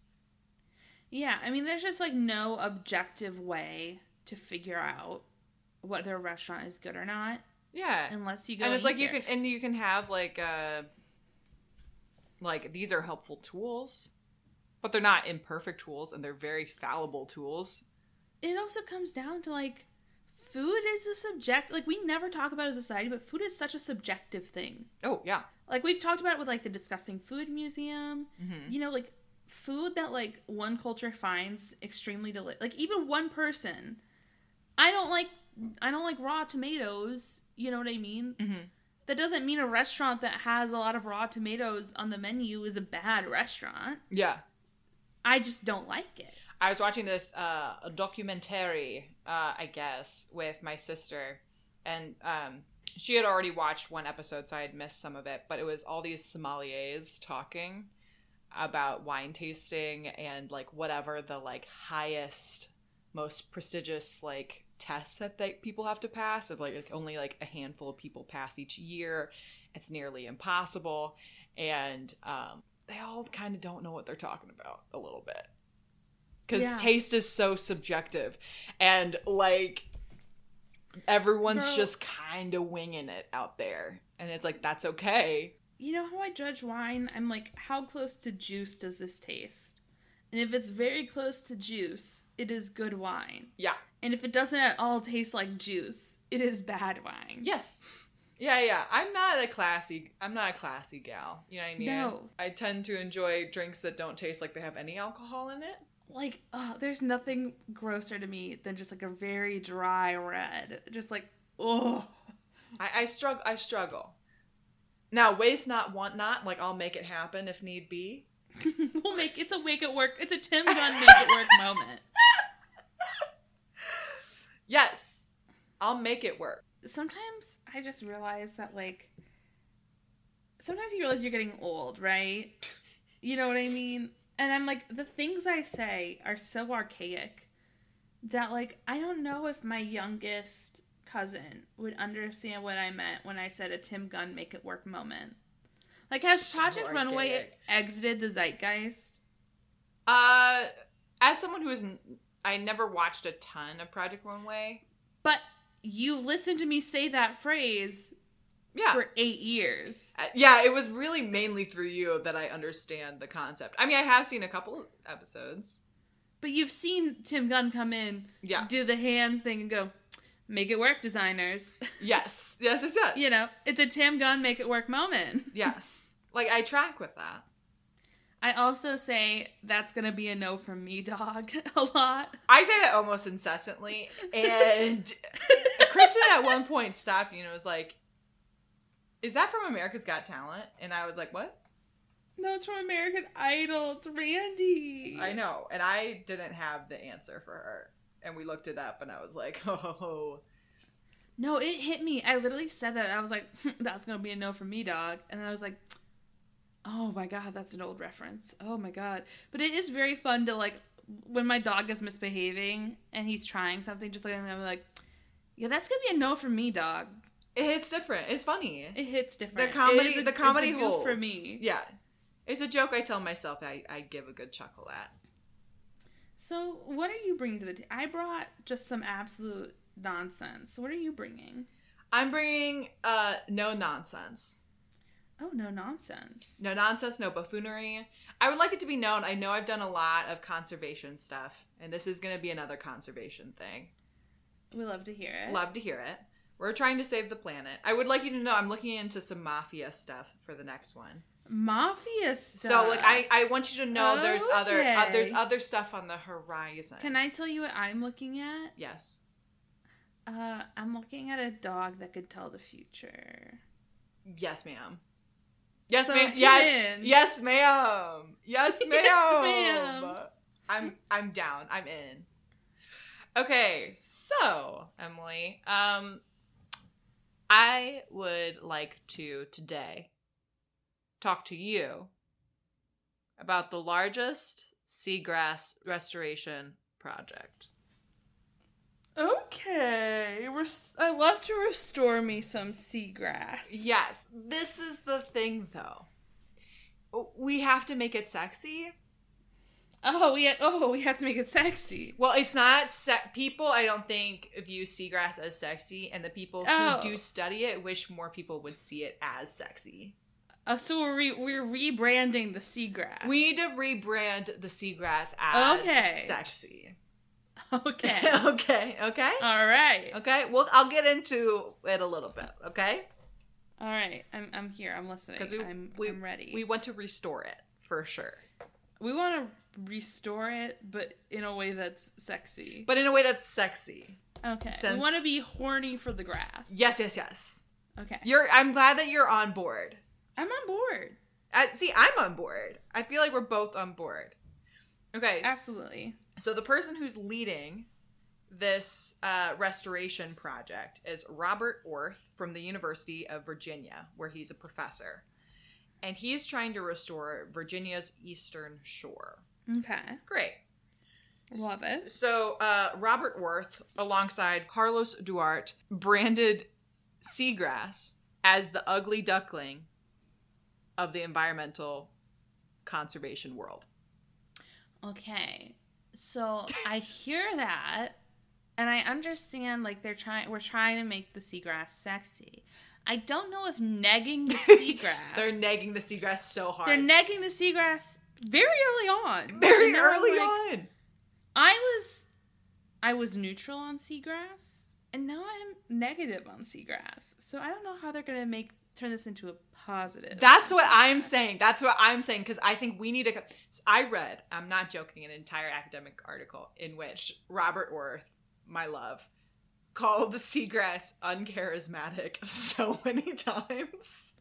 Yeah, I mean there's just like no objective way to figure out whether a restaurant is good or not yeah unless you go and it's like you there. can and you can have like uh like these are helpful tools but they're not imperfect tools and they're very fallible tools it also comes down to like food is a subject like we never talk about it as a society but food is such a subjective thing. Oh yeah. Like we've talked about it with like the disgusting food museum. Mm-hmm. you know like food that like one culture finds extremely delicious like even one person. I don't like i don't like raw tomatoes you know what i mean? Mm-hmm. that doesn't mean a restaurant that has a lot of raw tomatoes on the menu is a bad restaurant. Yeah. I just don't like it I was watching this uh, a documentary, uh, I guess, with my sister, and um, she had already watched one episode, so I had missed some of it. But it was all these sommeliers talking about wine tasting and like whatever the like highest, most prestigious like tests that they, people have to pass. Of like, like only like a handful of people pass each year. It's nearly impossible, and um, they all kind of don't know what they're talking about a little bit because Yeah. taste is so subjective and like everyone's Girl. just kind of winging it out there. And it's like, that's okay. You know how I judge wine? I'm like, how close to juice does this taste? And if it's very close to juice, it is good wine. Yeah. And if it doesn't at all taste like juice, it is bad wine. Yes. Yeah, yeah. I'm not a classy. I'm not a classy gal. You know what I mean? No. I tend to enjoy drinks that don't taste like they have any alcohol in it. Like, oh, there's nothing grosser to me than just like a very dry red. Just like, oh. I, I struggle. I struggle. Now, waste not, want not. Like I'll make it happen if need be. we'll make it's a make it work. It's a Tim Gunn make it work moment. Yes, I'll make it work. Sometimes I just realize that like sometimes you realize you're getting old, right? You know what I mean? And I'm like the things I say are so archaic that like I don't know if my youngest cousin would understand what I meant when I said a Tim Gunn make it work moment. Like has So Project Runway archaic. exited the zeitgeist? Uh, as someone who isn't, I never watched a ton of Project Runway. But you listened to me say that phrase Yeah, for eight years. Uh, yeah. It was really mainly through you that I understand the concept. I mean, I have seen a couple episodes. But you've seen Tim Gunn come in, Yeah. do the hand thing, and go, "Make it work, designers." Yes. Yes. Yes. Yes. you know, it's a Tim Gunn make it work moment. Yes. Like I track with that. I also say that's gonna be a no from me, dog, a lot. I say that almost incessantly, and Kristen at one point stopped me and was like, "Is that from America's Got Talent?" And I was like, "What?" No, it's from American Idol. It's Randy. I know, and I didn't have the answer for her, and we looked it up, and I was like, "Oh, No, it hit me. I literally said that. I was like, "That's gonna be a no for me, dog," and then I was like, "Oh my god, that's an old reference. Oh my god." But it is very fun to like when my dog is misbehaving and he's trying something, just like I'm like, "Yeah, that's gonna be a no for me, dog." It hits different. It's funny. It hits different. The comedy, a- the it's a comedy goof holds for me. Yeah, it's a joke I tell myself. I I give a good chuckle at. So, what are you bringing to the table? I brought just some absolute nonsense. What are you bringing? I'm bringing uh no nonsense. Oh, no nonsense. No nonsense, no buffoonery. I would like it to be known. I know I've done a lot of conservation stuff, and this is going to be another conservation thing. We love to hear it. Love to hear it. We're trying to save the planet. I would like you to know I'm looking into some mafia stuff for the next one. Mafia stuff. So, like, I, I want you to know there's other uh, there's other stuff on the horizon. Can I tell you what I'm looking at? Yes. Uh, I'm looking at a dog that could tell the future. Yes, ma'am. Yes, So ma'am. Yes. Yes, ma'am. Yes, ma'am. Yes, ma'am. I'm I'm down. I'm in. Okay, so Emily, um I would like to today talk to you about the largest seagrass restoration project. Okay, Res- I love to restore me some seagrass. Yes, this is the thing though. We have to make it sexy. Oh, we oh we have to make it sexy. Well, it's not se- people. I don't think view seagrass as sexy, and the people who Oh. do study it wish more people would see it as sexy. Oh, so we're re- we're rebranding the seagrass. We need to rebrand the seagrass as Okay. sexy. okay. okay, okay, All right. okay. Well, I'll get into it a little bit. Okay, All right. I'm I'm here. I'm listening. 'Cause we- I'm we- I'm ready. we want to restore it for sure, we want to restore it, but in a way that's sexy. but in a way that's sexy. okay. sen- we want to be horny for the grass. Yes, yes, yes. Okay. You're. I'm glad that you're on board. I'm on board. I, see, I'm on board. I feel like we're both on board. Okay, Absolutely. so the person who's leading this uh, restoration project is Robert Orth from the University of Virginia, where he's a professor. And he's trying to restore Virginia's eastern shore. Okay. Great. Love it. So, uh, Robert Orth, alongside Carlos Duarte, branded seagrass as the ugly duckling of the environmental conservation world. Okay. So I hear that, and I understand like they're trying we're trying to make the seagrass sexy. I don't know if negging the seagrass They're negging the seagrass so hard. They're negging the seagrass very early on. very early like- on. I was I was neutral on seagrass and now I'm negative on seagrass. So I don't know how they're going to make turn this into a positive. That's what I'm saying. That's what I'm saying because I think we need to. I read, I'm not joking, an entire academic article in which Robert Orth, my love, called seagrass uncharismatic so many times.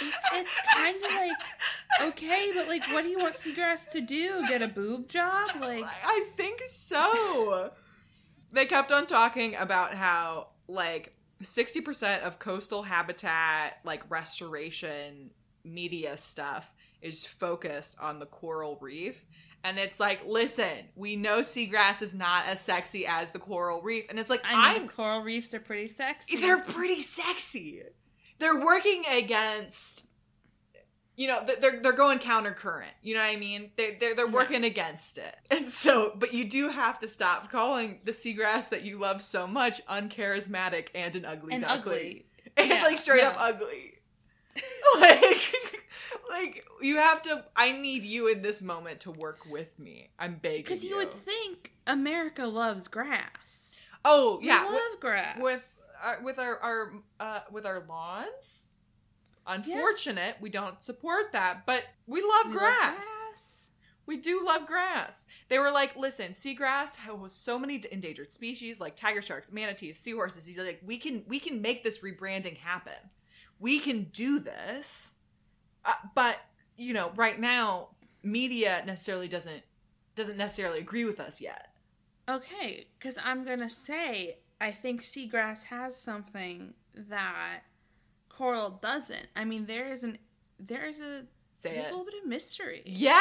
It's, it's kind of like okay, but like, what do you want Seagrass to do? Get a boob job? Like, I think so. they kept on talking about how like 60% of coastal habitat like restoration media stuff is focused on the coral reef and it's like listen we know seagrass is not as sexy as the coral reef and it's like I mean, coral reefs are pretty sexy. they're pretty sexy they're working against you know they're they're going counter current you know what i mean they're they're, they're Yeah. working against it and so but you do have to stop calling the seagrass that you love so much uncharismatic and an ugly and duckling ugly. and Yeah, like straight up ugly like like you have to i need you in this moment to work with me i'm begging you. Because you would think America loves grass. oh We yeah love with, grass. with with our our uh with our lawns. Unfortunate we don't support that but we love We love grass. grass. we do love grass. They were like listen seagrass has so many endangered species like tiger sharks manatees seahorses he's like we can we can make this rebranding happen. We can do this. Uh, but you know right now media necessarily doesn't doesn't necessarily agree with us yet. Okay, because I'm gonna say I think seagrass has something that coral doesn't. I mean, there is an there's a say there's it a little bit of mystery. yes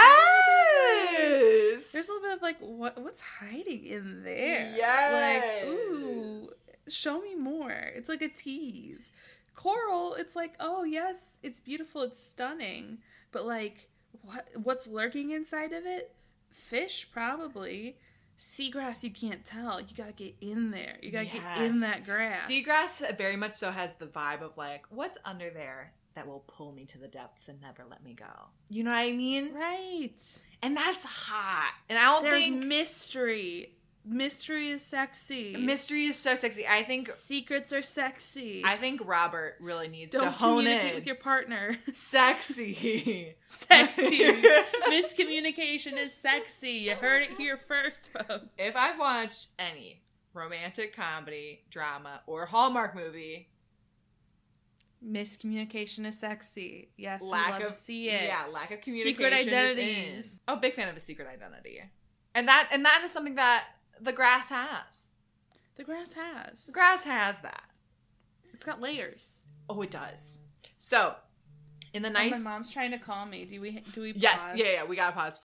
There's a little bit of like what what's hiding in there. Yes. Like, ooh, show me more. It's like a tease. Coral, it's like, oh yes, it's beautiful, it's stunning. But like what what's lurking inside of it? Fish probably. Seagrass you can't tell. You gotta get in there. You gotta Yeah. get in that grass. Seagrass very much so has the vibe of like, what's under there that will pull me to the depths and never let me go? You know what I mean? Right. And that's hot. And I don't There's think mystery. Mystery is sexy. mystery is so sexy. I think secrets are sexy. I think Robert really needs Don't to hone communicate in. with your partner. sexy. sexy. Miscommunication is sexy. You heard it here first, folks. if I've watched any romantic comedy, drama, or Hallmark movie, Miscommunication is sexy. Yes, lack love of to see it. Yeah, lack of Secret communication. is identities. Oh, big fan of a secret identity. And that and that is something that the grass has. The grass has. The grass has that. It's got layers. Oh, it does. So, in the Oh, nice my mom's trying to call me. Do we? Do we? Yes, yeah, yeah, we gotta pause.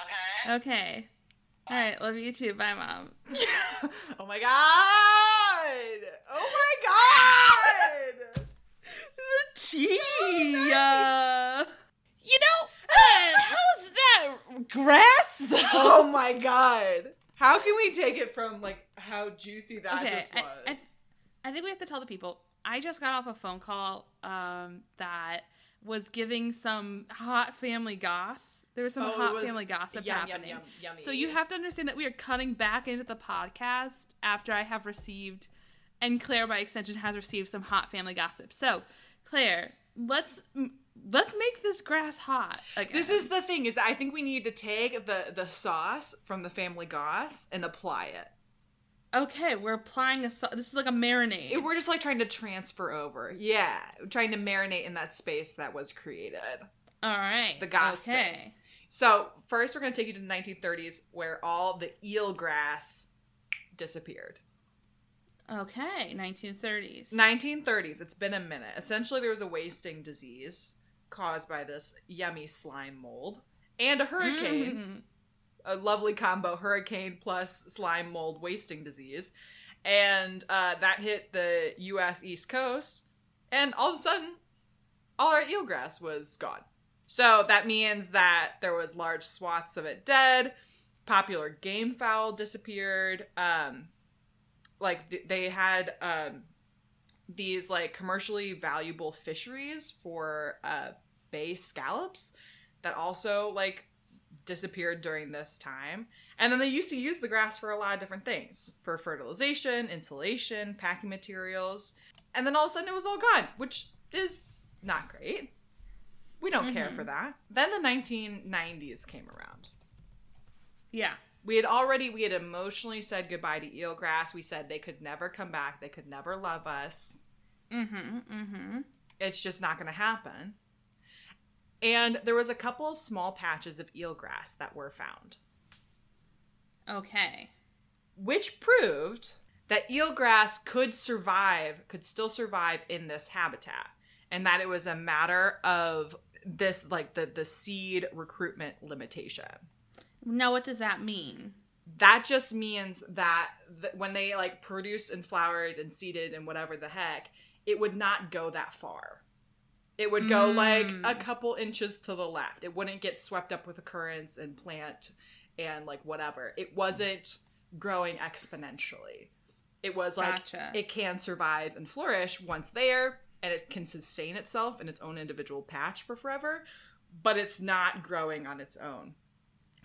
Okay. Okay. All right. Love you too. Bye, mom. oh my god! Oh my god! Tea. Uh, you know, uh, how's that grass though? oh my god! How can we take it from like how juicy that just was? I, I, I think we have to tell the people. I just got off a phone call um, that was giving some hot family goss. There was some Oh, hot was family gossip Yum, yum, happening. yum, yummy. So you have to understand that we are cutting back into the podcast after I have received, and Claire by extension has received some hot family gossip. So, Claire, let's let's make this grass hot. Again. This is the thing is I think we need to take the the sauce from the family goss and apply it. okay. We're applying a. sau- This is like a marinade. It- We're just like trying to transfer over. Yeah, trying to marinate in that space that was created. All right. The goss okay. space. So first, we're going to take you to the 1930s, where all the eel grass disappeared. Okay, 1930s. 1930s. It's been a minute. Essentially, there was a wasting disease caused by this yummy slime mold and a hurricane. Mm. A lovely combo: hurricane plus slime mold wasting disease, and uh, that hit the U.S. East Coast. And all of a sudden, all our eelgrass was gone. So that means that there was large swaths of it dead. popular game fowl disappeared. Um, like th- they had um, these like commercially valuable fisheries for uh, bay scallops that also like disappeared during this time. And then they used to use the grass for a lot of different things for fertilization, insulation, packing materials. And then all of a sudden it was all gone, which is not great. We don't care Mhm. for that. Then the 1990s came around. Yeah. We had already we had emotionally said goodbye to eelgrass. We said they could never come back. They could never love us. Mm-hmm. Mm-hmm. It's just not going to happen. And there was a couple of small patches of eelgrass that were found, Okay. which proved that eelgrass could survive, could still survive in this habitat, and that it was a matter of this like the the seed recruitment limitation. Now, what does that mean? that just means that th- when they like produced and flowered and seeded and whatever the heck, it would not go that far. It would go like Mm. a couple inches to the left. It wouldn't get swept up with the currents and plant and like whatever. It wasn't growing exponentially. It was like Gotcha. it can survive and flourish once there and it can sustain itself in its own individual patch for forever, but it's not growing on its own.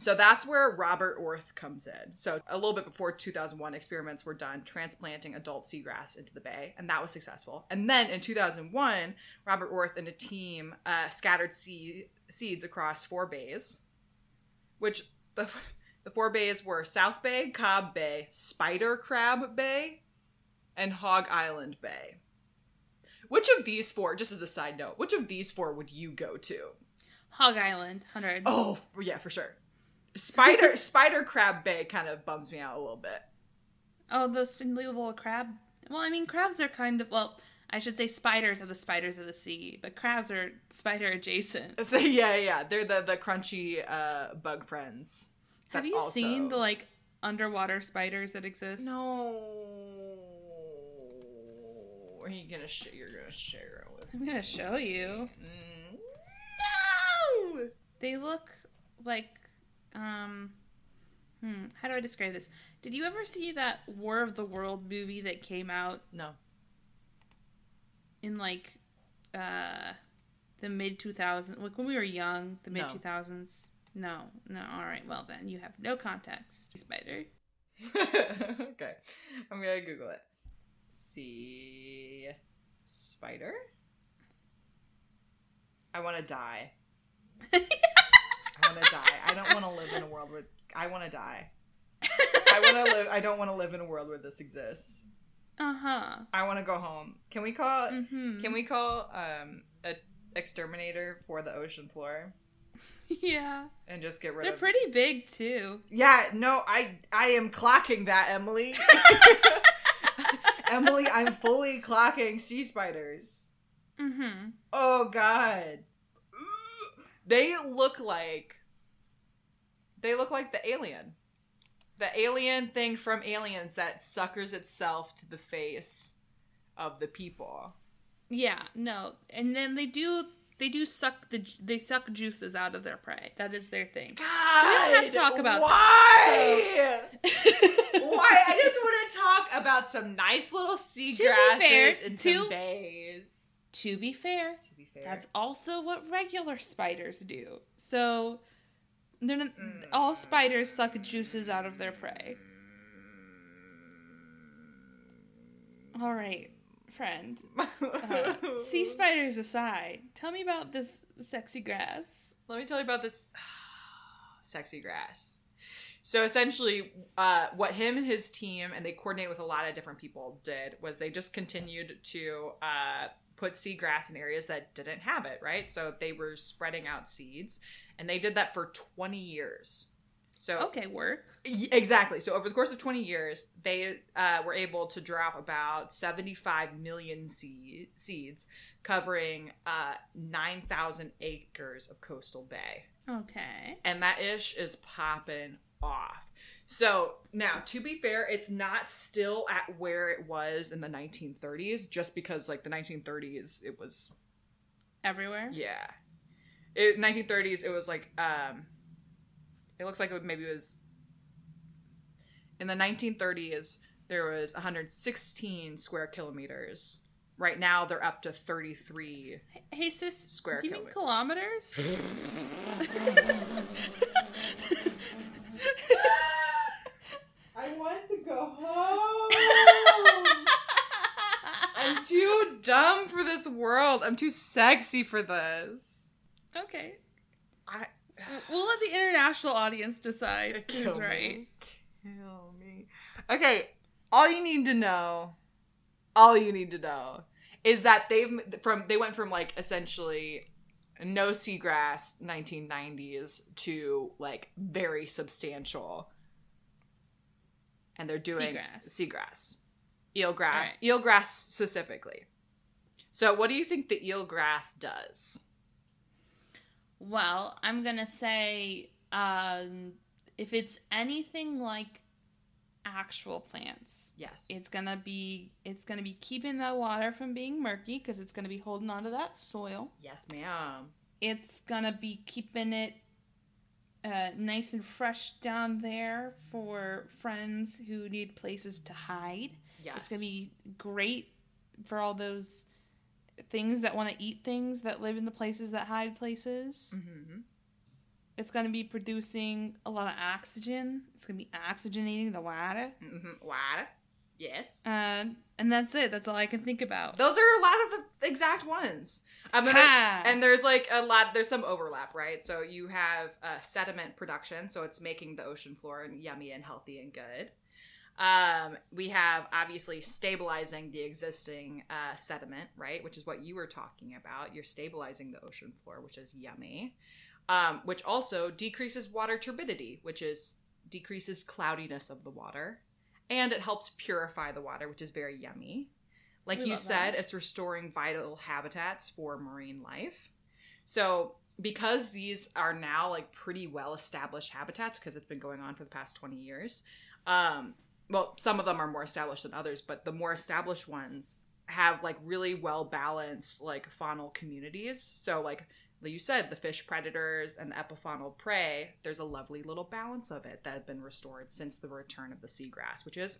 So that's where Robert Orth comes in. So a little bit before 2001, experiments were done transplanting adult seagrass into the bay, and that was successful. And then in 2001, Robert Orth and a team uh, scattered seed, seeds across four bays, which the the four bays were South Bay, Cobb Bay, Spider Crab Bay, and Hog Island Bay. Which of these four, just as a side note, which of these four would you go to? Hog Island, 100. Oh, yeah, for sure. Spider Spider Crab Bay kind of bums me out a little bit. Oh, those spindleable crab. Well, I mean, crabs are kind of well. I should say spiders are the spiders of the sea, but crabs are spider adjacent. So yeah, yeah, they're the the crunchy uh, bug friends. Have you also- seen the like underwater spiders that exist? No. Are you gonna sh- you're gonna share it with I'm gonna show you. Mm, No. They look like um hmm, how do I describe this? Did you ever see that War of the World movie that came out No. in like uh the mid 2000s like when we were young, the mid No. 2000s? No. No. All right. Well, then you have no context. Spider. okay, I'm gonna Google it. See, spider. I want to die. I want to die. I don't want to live in a world where I want to die. I want to live. I don't want to live in a world where this exists. Uh-huh. I want to go home. Can we call? Mhm. Can we call um a exterminator for the ocean floor Yeah. and just get rid of it. They're pretty big too. Yeah, no, I I am clocking that, Emily. Emily, I'm fully clocking sea spiders. Mm-hmm. Oh god. They look like they look like the alien. The alien thing from Aliens that suckers itself to the face of the people. Yeah, no. And then they do they do suck the they suck juices out of their prey. That is their thing. God, don't have to talk about why? Why? I just want to talk about some nice little seagrasses To be fair, and some bays. To be fair, To be fair, that's also what regular spiders do. So they're not, Mm. all spiders suck juices out of their prey. All right, friend. Uh, sea spiders aside, tell me about this sexy grass. Let me tell you about this sexy grass. So essentially, uh, what him and his team, and they coordinate with a lot of different people, did was they just continued to uh, put seagrass in areas that didn't have it, right? So they were spreading out seeds, and they did that for 20 years. So Okay, work. Exactly. So over the course of 20 years, they uh, were able to drop about 75 million seed- seeds, covering uh, 9,000 acres of coastal bay. Okay. And that ish is popping off. So now, to be fair, it's not still at where it was in the 1930s, just because, like, the 1930s, it was Everywhere. yeah. It, 1930s, it was like, um, it looks like it maybe was In the 1930s, there was 116 square kilometers. Right now, they're up to 33. Hey, sis. Square Do you mean kilometers? I want to go home. I'm too dumb for this world. I'm too sexy for this. okay. I We'll let the international audience decide kill who's me. right. Kill me. Okay, all you need to know, all you need to know is that they've from they went from like essentially no seagrass 1990s to like very substantial and they're doing Seagrass. seagrass eelgrass Right. eelgrass specifically so what do you think the eelgrass does Well, I'm gonna say um, if it's anything like actual plants, yes it's gonna be it's gonna be keeping that water from being murky because it's gonna be holding onto that soil. yes ma'am It's gonna be keeping it uh, nice and fresh down there for friends who need places to hide. yes It's gonna be great for all those things that want to eat things that live in the places that hide places. mm-hmm. It's gonna be producing a lot of oxygen. It's gonna be oxygenating the water. Mm-hmm. What? Yes. Uh, and that's it. That's all I can think about. Those are a lot of the exact ones. Um, and, and there's like a lot. There's some overlap, right? So you have uh, sediment production, so it's making the ocean floor yummy and healthy and good. Um, we have obviously stabilizing the existing uh, sediment, right? Which is what you were talking about. You're stabilizing the ocean floor, which is yummy. Um, which also decreases water turbidity, which is decreases cloudiness of the water, and it helps purify the water, which is very yummy. Like We you said, that. it's restoring vital habitats for marine life. So, because these are now like pretty well established habitats, because it's been going on for the past 20 years, um, well, some of them are more established than others, but the more established ones have like really well balanced like faunal communities. So, like like you said, the fish predators and the epifaunal prey, there's a lovely little balance of it that had been restored since the return of the seagrass, which is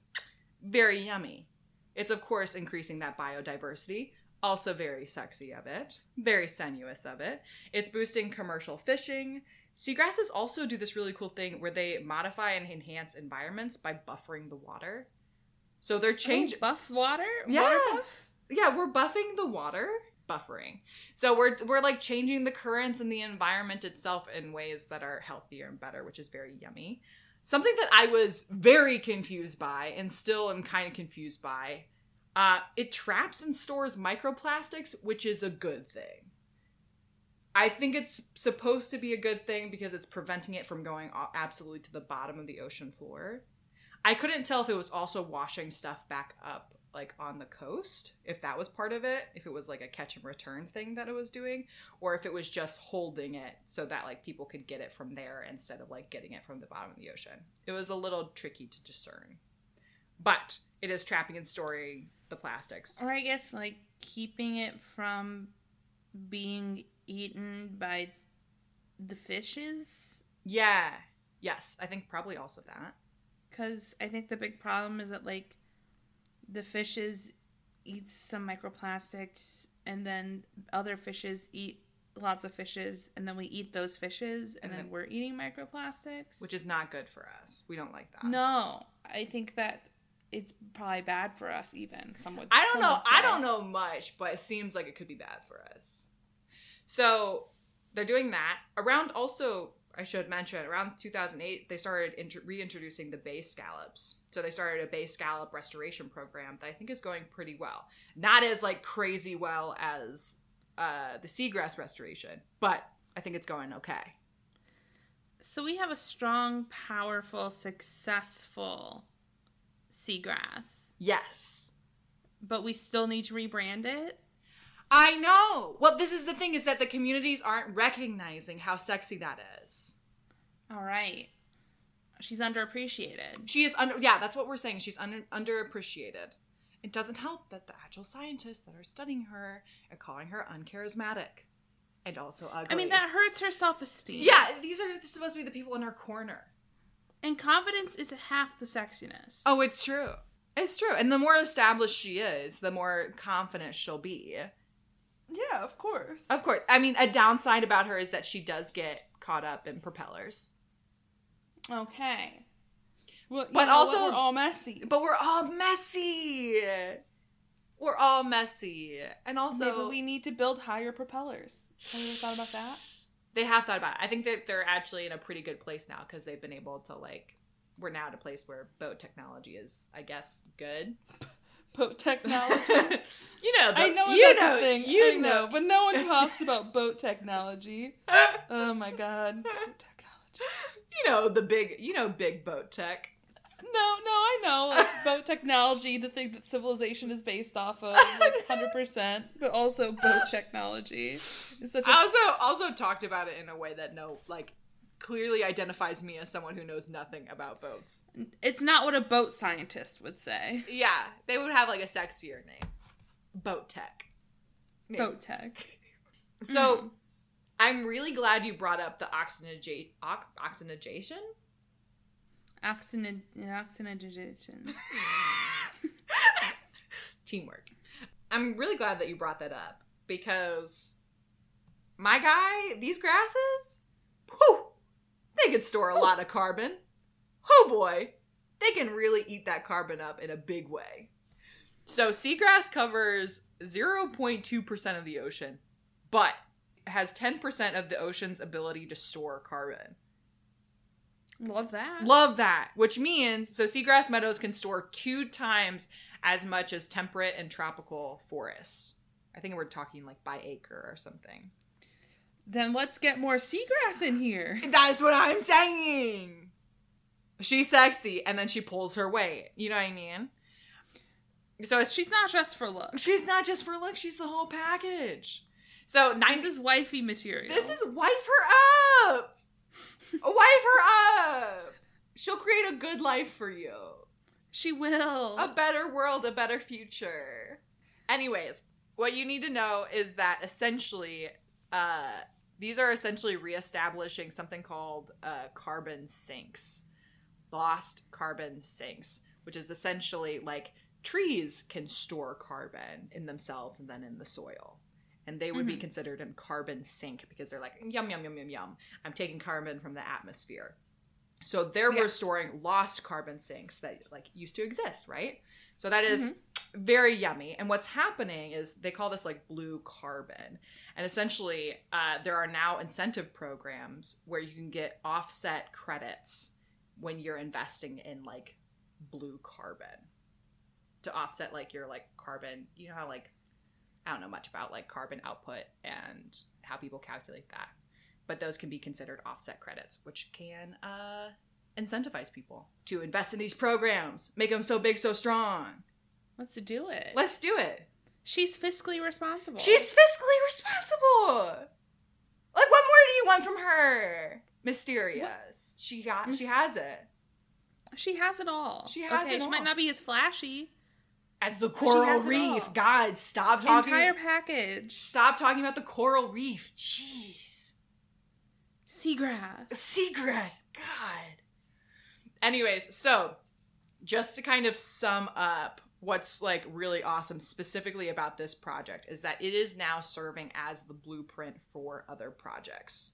very yummy. It's, of course, increasing that biodiversity. Also, very sexy of it. Very sensuous of it. It's boosting commercial fishing. Seagrasses also do this really cool thing where they modify and enhance environments by buffering the water. So they're changing. Oh, buff water. Yeah. Water buff. yeah, we're buffing the water, buffering. So we're we're like changing the currents and the environment itself in ways that are healthier and better, which is very yummy. Something that I was very confused by and still am kind of confused by. Uh, it traps and stores microplastics, which is a good thing. I think it's supposed to be a good thing because it's preventing it from going absolutely to the bottom of the ocean floor. I couldn't tell if it was also washing stuff back up like on the coast, if that was part of it, if it was like a catch and return thing that it was doing, or if it was just holding it so that like people could get it from there instead of like getting it from the bottom of the ocean. It was a little tricky to discern. But it is trapping and storing the plastics. Or I guess like keeping it from being eaten by the fishes. Yeah. Yes, I think probably also that. Because I think the big problem is that like the fishes eat some microplastics, and then other fishes eat lots of fishes, and then we eat those fishes, and, And then then- we're eating microplastics. Which is not good for us. We don't like that. no, I think that it's probably bad for us. Even some would. I don't know. I don't know much, but it seems like it could be bad for us. So they're doing that around. Also, I should mention around 2008 they started inter- reintroducing the bay scallops. So they started a bay scallop restoration program that I think is going pretty well. Not as like crazy well as uh, the seagrass restoration, but I think it's going okay. So we have a strong, powerful, successful seagrass, Yes. but we still need to rebrand it. I know. Well, this is the thing is that the communities aren't recognizing how sexy that is. All right. She's underappreciated. She is under. Yeah, that's what we're saying. She's under, underappreciated. It doesn't help that the actual scientists that are studying her are calling her uncharismatic and also ugly. I mean, that hurts her self esteem. Yeah, these are supposed to be the people in her corner. And confidence is half the sexiness. Oh, it's true. It's true. And the more established she is, the more confident she'll be. Yeah, of course. Of course. I mean, a downside about her is that she does get caught up in propellers. Okay. Well, But you know what? also- we're all messy. But we're all messy. We're all messy. And also, Maybe we need to build higher propellers. Have you thought about that? they have thought about it. I think that they're actually in a pretty good place now because they've been able to, like, we're now at a place where boat technology is, I guess, good. Boat technology. you know, the, I know you know, a thing. You I know, but no one talks about boat technology. Oh my god, boat technology. you know the big, you know, big boat tech. No, no, I know like boat technology, the thing that civilization is based off of, like hundred percent. But also boat technology is such a I also also talked about it in a way that no, like, clearly identifies me as someone who knows nothing about boats. It's not what a boat scientist would say. Yeah, they would have like a sexier name, boat tech. Maybe. Boat tech. So, Mm. I'm really glad you brought up the oxygenation. Ox- oxygenation. Oxygen- oxygenation. Teamwork. I'm really glad that you brought that up because my guy, these grasses, whew, they could store a lot of carbon. Oh boy, they can really eat that carbon up in a big way. So, seagrass covers 0.2% of the ocean, but has 10% of the ocean's ability to store carbon. Love that. Love that. Which means, so seagrass meadows can store two times as much as temperate and tropical forests. I think we're talking like by acre or something. Then let's get more seagrass in here. That's what I'm saying. She's sexy, and then she pulls her weight. You know what I mean? So it's She's not just for looks. she's not just for look; she's the whole package. So nice This is wifey material. This is wife her up. wife her up. She'll create a good life for you. She will. a better world, a better future. Anyways, what you need to know is that essentially, uh, these are essentially reestablishing something called uh, carbon sinks, lost carbon sinks, which is essentially like trees can store carbon in themselves and then in the soil. And they would be Mhm. considered a carbon sink because they're like, yum, yum, yum, yum, yum. I'm taking carbon from the atmosphere. So they're Yeah. restoring lost carbon sinks that like used to exist, right? So that is Mhm. Very yummy. And what's happening is they call this like blue carbon. And essentially, uh, there are now incentive programs where you can get offset credits when you're investing in like blue carbon to offset like your like carbon. You know how like I don't know much about like carbon output and how people calculate that. But those can be considered offset credits, which can uh, incentivize people to invest in these programs, make them so big, so strong. Let's do it. Let's do it. She's fiscally responsible. She's fiscally responsible. Like, what more do you want from her? Mysterious. She got. She has it. She has it all. She has okay, it She all. might not be as flashy. As the coral reef. God, stop talking. Entire package. Stop talking about the coral reef. Jeez. Seagrass. Seagrass. God. Anyways, so just to kind of sum up what's like really awesome specifically about this project is that it is now serving as the blueprint for other projects.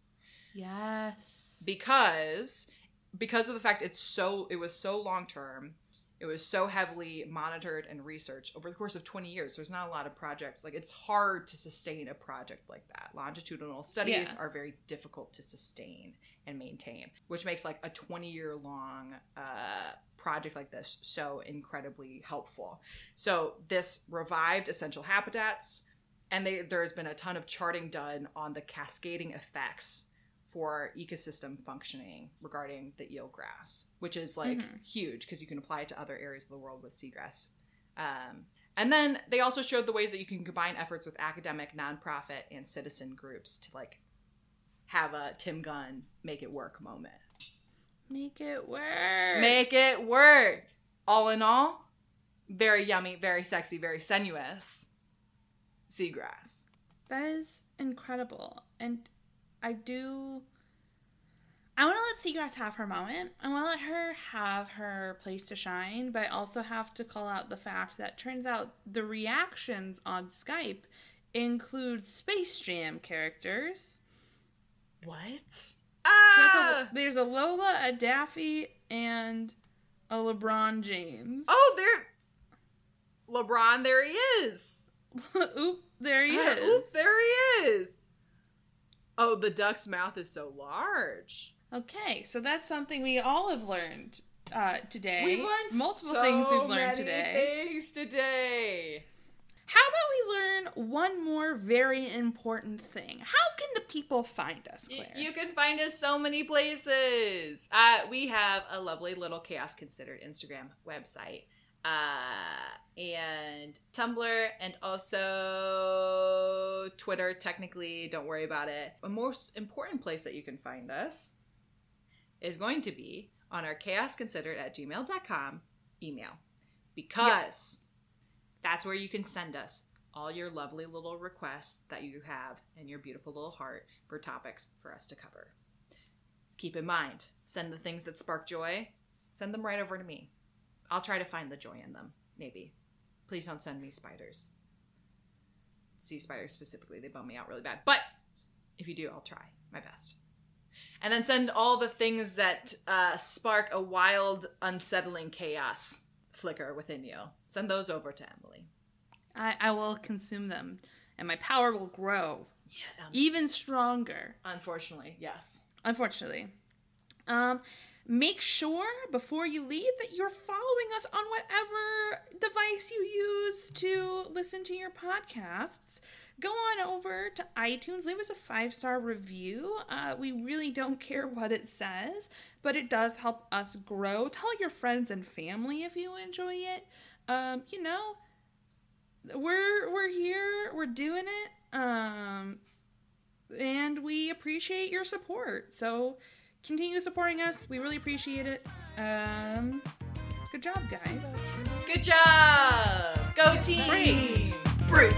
Yes. because because of the fact it's so it was so long term it was so heavily monitored and researched over the course of 20 years there's not a lot of projects like it's hard to sustain a project like that longitudinal studies Yeah. are very difficult to sustain and maintain which makes like a 20 year long uh, project like this so incredibly helpful so this revived essential habitats and they, there's been a ton of charting done on the cascading effects for ecosystem functioning regarding the eelgrass, which is like Mhm. huge because you can apply it to other areas of the world with seagrass. Um, and then they also showed the ways that you can combine efforts with academic, nonprofit, and citizen groups to like have a Tim Gunn make it work moment. Make it work. Make it work. All in all, very yummy, very sexy, very sensuous seagrass. That is incredible. And I do I want to let Seagrass have her moment. I want to let her have her place to shine, but I also have to call out the fact that turns out the reactions on Skype include Space Jam characters. What? So Ah! that's a- there's a Lola, a Daffy, and a LeBron James. oh, there. LeBron, there he is. Oop, there he Ah, is. Oop, there he is. Oh, the duck's mouth is so large. Okay, so that's something we all have learned uh, today. We've learned multiple so things we've learned many today. Things today. How about we learn one more very important thing? How can the people find us, Claire? You can find us so many places. Uh, we have a lovely little Chaos Considered Instagram website. Uh, and Tumblr and also Twitter, technically, don't worry about it. The most important place that you can find us is going to be on our chaos considered at gmail.com email because that's where you can send us all your lovely little requests that you have in your beautiful little heart for topics for us to cover. Just keep in mind, send the things that spark joy, send them right over to me. I'll try to find the joy in them, maybe. Please don't send me spiders. Sea spiders specifically, they bum me out really bad. But if you do, I'll try my best. And then send all the things that uh, spark a wild, unsettling chaos flicker within you. Send those over to Emily. I, I will consume them, and my power will grow Yeah. even stronger. Unfortunately, yes. Unfortunately. Um, make sure before you leave that you're following us on whatever device you use to listen to your podcasts. Go on over to iTunes, leave us a five star review. Uh, we really don't care what it says, but it does help us grow. Tell your friends and family if you enjoy it. Um, you know, we're we're here, we're doing it. Um, and we appreciate your support. So continue supporting us. We really appreciate it. Um, good job, guys. Good job! Go team! Break. Break.